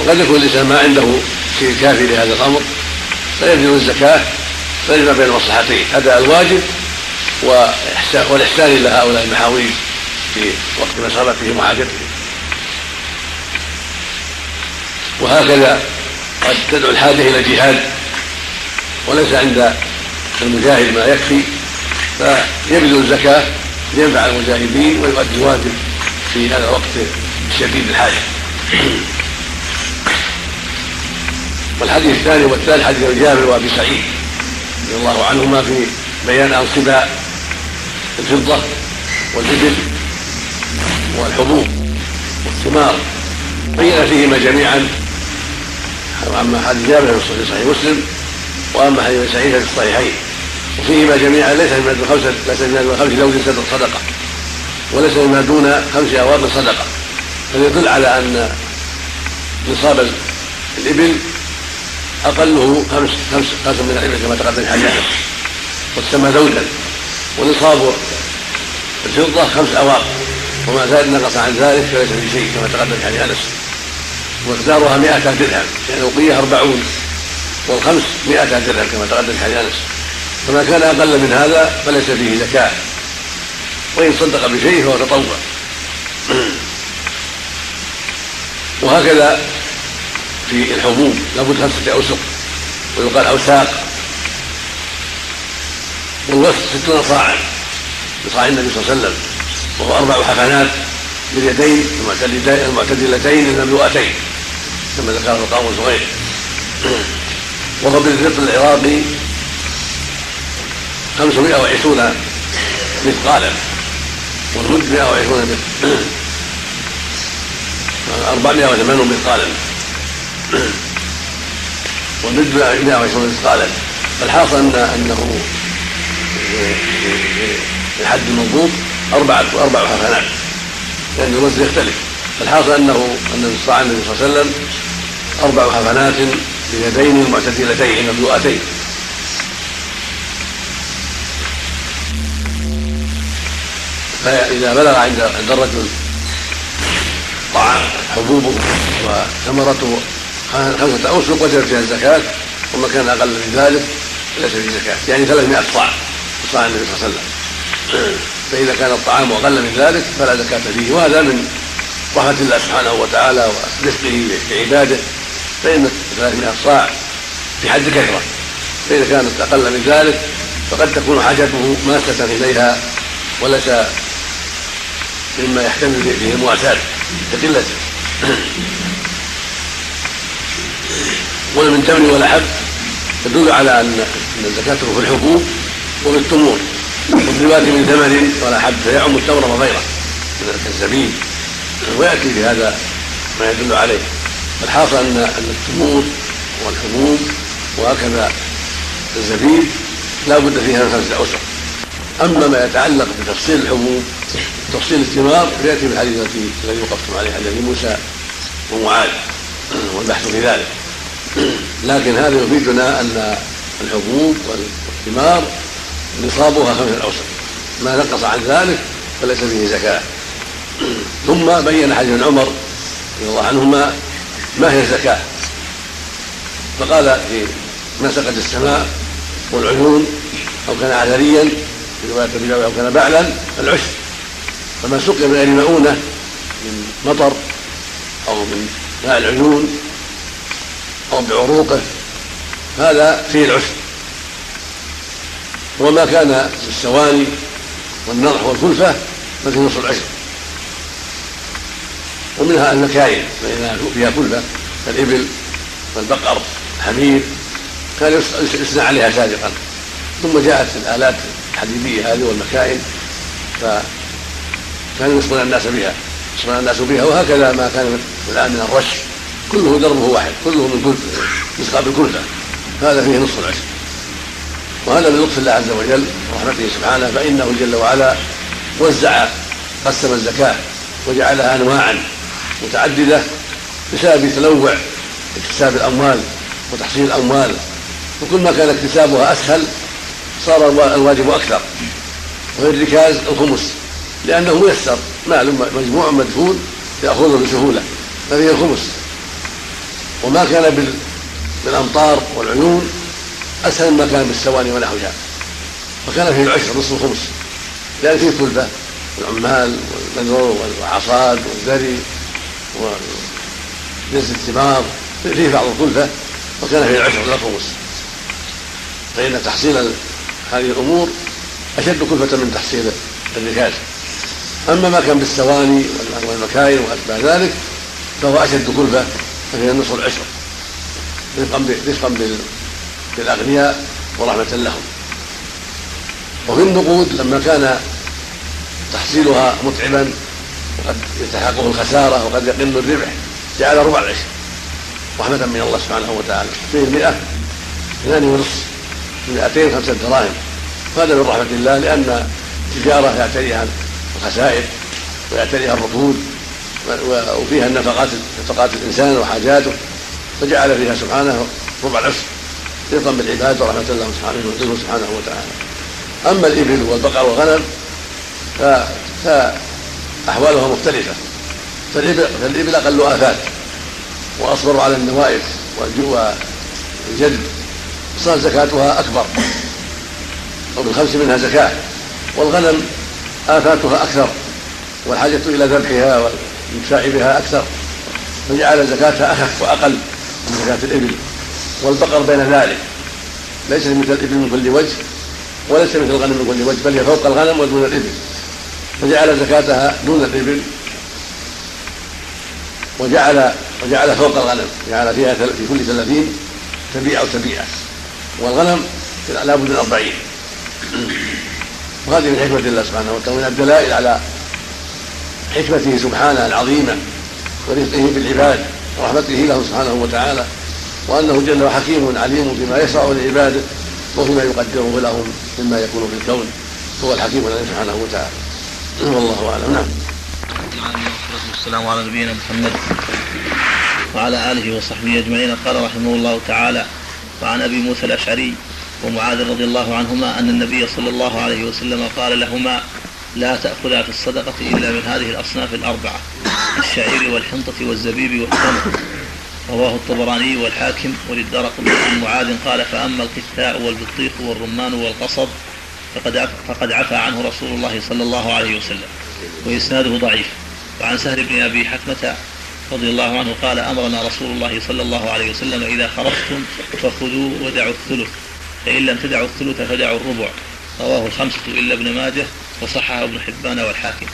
وقد يكون الإنسان ما عنده شيء كافي لهذا الأمر فيبذل الزكاة فيجمع بين المصلحتين هذا الواجب والإحسان إلى هؤلاء المحاويج في وقت مسرتهم وحاجتهم. وهكذا قد تدعو الحاجة إلى جهاد وليس عند المجاهد ما يكفي فيبذل الزكاة لينفع المجاهدين ويؤدي الواجب في هذا الوقت الشديد الحاجة. والحديث الثاني والثالث حديث جابر وأبي سعيد رضي الله عنهما في بيان أنصباء الفضة والإبل والحبوب والثمار. بين فيهما جميعا. وأما حديث جابر في صحيح مسلم وأما حديث سعيد في الصحيحين. وفيهما جميعا ليس دون خمسه ليس مما دون خمس لوز صدقه وليس مما دون خمس اواق صدقة. فيدل على أن نصاب الإبل أقله خمس خمس خمس من الابل كما تقدم في حديث وتسمى زوجا. ونصاب الفضة خمس أواق. وما زاد نقص عن ذلك فليس في شيء كما تقدم في حديث أنس. ومقدارها 100 درهم. يعني الوقيه 40 والخمس 100 درهم كما تقدم في حديث أنس. فما كان أقل من هذا فليس فيه زكاة. وإن صدق بشيء فهو تطوع. وهكذا في الحبوب لابد خمسه أوسق ويقال اوساق والوسط ستون صاعا بصاع النبي صلى الله عليه وسلم وهو أربع حفنات باليدين المعتدلتين المملوءتين كما ذكره القاموس وغيره وهو بالفطر العراقي 520 مثقالا والمد 120 480 مثقالا. والمد 120 مثقالا فالحاصل ان أنه الحد المضبوط أربعة أربع حسنات. لأن الوزن يختلف. الحاصل أنه أن صاع النبي صلى الله عليه وسلم أربع حسنات بيدين معتدلتين مملوءتين. فإذا بلغ عند الرجل طعام حبوبه وثمرته خمسة أوسق وجبت فيها الزكاة وما كان أقل من ذلك ليس فيه زكاة يعني 300 صاع صاع النبي صلى الله عليه وسلم. فإذا كان الطعام أقل من ذلك فلا زكاة فيه وهذا من رحمة الله سبحانه وتعالى ورزقه بعباده. فإن 300 صاع في حد كثرة فإذا كانت أقل من ذلك فقد تكون حاجته ماسة إليها وليس مما يحتمل به المواساة. لقلته ولا من تمر ولا حب تدل على أن الزكاة في الحبوب وفي التمور والرواية من ثمر ولا حب فيعم التمر وغيره من الزبيب ويأتي في هذا ما يدل عليه. الحاصل أن أن التمور والحبوب وهكذا الزبيب لا بد فيها من خمسة أسر. أما ما يتعلق بتفصيل الحبوب تفصيل الثمار فيأتي في الحديث الذي وقفتم عليه حديث موسى ومعاذ والبحث في ذلك. لكن هذا يفيدنا أن الحبوب والثمار نصابها خمسة أوسق ما نقص عن ذلك فليس فيه زكاة. ثم بين حديث عمر رضي الله عنهما ما هي الزكاة. فقال في ما سقت السماء والعيون أو كان عذريا في رواية أو كان بعلا العشر فما سقي من غير مؤونة من مطر أو من ماء العيون أو بعروقه هذا فيه العشر وما كان بالسواني والنضح والكلفة ففي نصف العشر ومنها المكاين فإنها فيها كلفة كالإبل والبقر الحمير. كان يثنى عليها سابقا. ثم جاءت الآلات الحديدية هذه والمكائن فكانوا يصبون الناس بها يصبون الناس بها وهكذا ما كان الآن من الرش كله دربه واحد كله من يسقى بالكلفة هذا فيه نصف العشر وهذا من لطف الله عز وجل ورحمته سبحانه فإنه جل وعلا وزع قسم الزكاة وجعلها أنواعا متعددة بسبب تنوع اكتساب الأموال وتحصيل الأموال. وكل ما كان اكتسابها أسهل صار الواجب أكثر. وفي الركاز الخمس لأنه ميسر مال مجموع مدفون يأخذه بسهولة. ففيه الخمس. وما كان بالأمطار والعيون أسهل مما كان بالسواني ونحوها فكان فيه العشر نصف الخمس. لأن فيه كلفة والعمال والمنور والعصاد والذري ونزل الثمار. فيه بعض الكلفة وكان فيه العشر لا الخمس. فإن تحصيل هذه الأمور أشد كلفة من تحصيل الركاز أما ما كان بالسواني والمكاين وأشباه ذلك فهو أشد كلفة فهي نصف العشر. رفقا للأغنياء ورحمة لهم. وفي النقود لما كان تحصيلها متعبا وقد يلتحقه الخسارة وقد يقل الربح جعل ربع العشر. رحمة من الله سبحانه وتعالى. فيه المئة اثنان ونصف مئتين خمسة دراهم. هذا من رحمة الله لأن التجارة يعتريها الخسائر ويعتريها الركود. وفيها النفقات نفقات الإنسان وحاجاته فجعل فيها سبحانه ربع العشر رضا بالعباد ورحمة الله سبحانه وتعالى سبحانه وتعالى. أما الإبل والبقر والغنم فأحوالها مختلفة. فالإبل, فالإبل أقل آفات وأصبر على النوائب والجلد صار زكاتها أكبر وبالخمس منها زكاة. والغنم آفاتها أكثر والحاجة إلى ذبحها والإمساء بها أكثر فجعل زكاتها أخف وأقل من زكاة الإبل. والبقر بين ذلك. ليس مثل الإبل من كل وجه وليس مثل الغنم من كل وجه بل هي فوق الغنم ودون الإبل. فجعل زكاتها دون الإبل وجعل وجعل فوق الغنم. جعل فيها في كل ثلاثين تبيع تبيعة. والغنم لابد من أربعين. وهذه من حكمة الله سبحانه وتعالى من الدلائل على حكمته سبحانه العظيمة ورزقه بالعباد ورحمته له سبحانه وتعالى وأنه جل حكيم عليم بما يشرع لعباده وفيما يقدره لهم مما يكون في الكون هو الحكيم العليم سبحانه وتعالى. والله أعلم. نعم. والسلام على نبينا محمد وعلى آله وصحبه أجمعين. قال رحمه الله تعالى وعن أبي موسى الأشعري ومعاذ رضي الله عنهما أن النبي صلى الله عليه وسلم قال لهما لا تأخذا في الصدقة إلا من هذه الأصناف الأربعة الشعير والحنطة والزبيب والتمر. رواه الطبراني والحاكم. وللدرق عن معاذ قال فأما القثاء والبطيخ والرمان والقصب فقد فقد عفى عنه رسول الله صلى الله عليه وسلم وإسناده ضعيف. وعن سهل بن أبي حكمة رضي الله عنه قال أمرنا رسول الله صلى الله عليه وسلم إذا خرجتم فخذوا ودعوا الثلث فإن لم تدعوا الثلث فدعوا الربع. رواه الخمسة إلا ابن ماجه. وصححه ابن حبان والحاكم.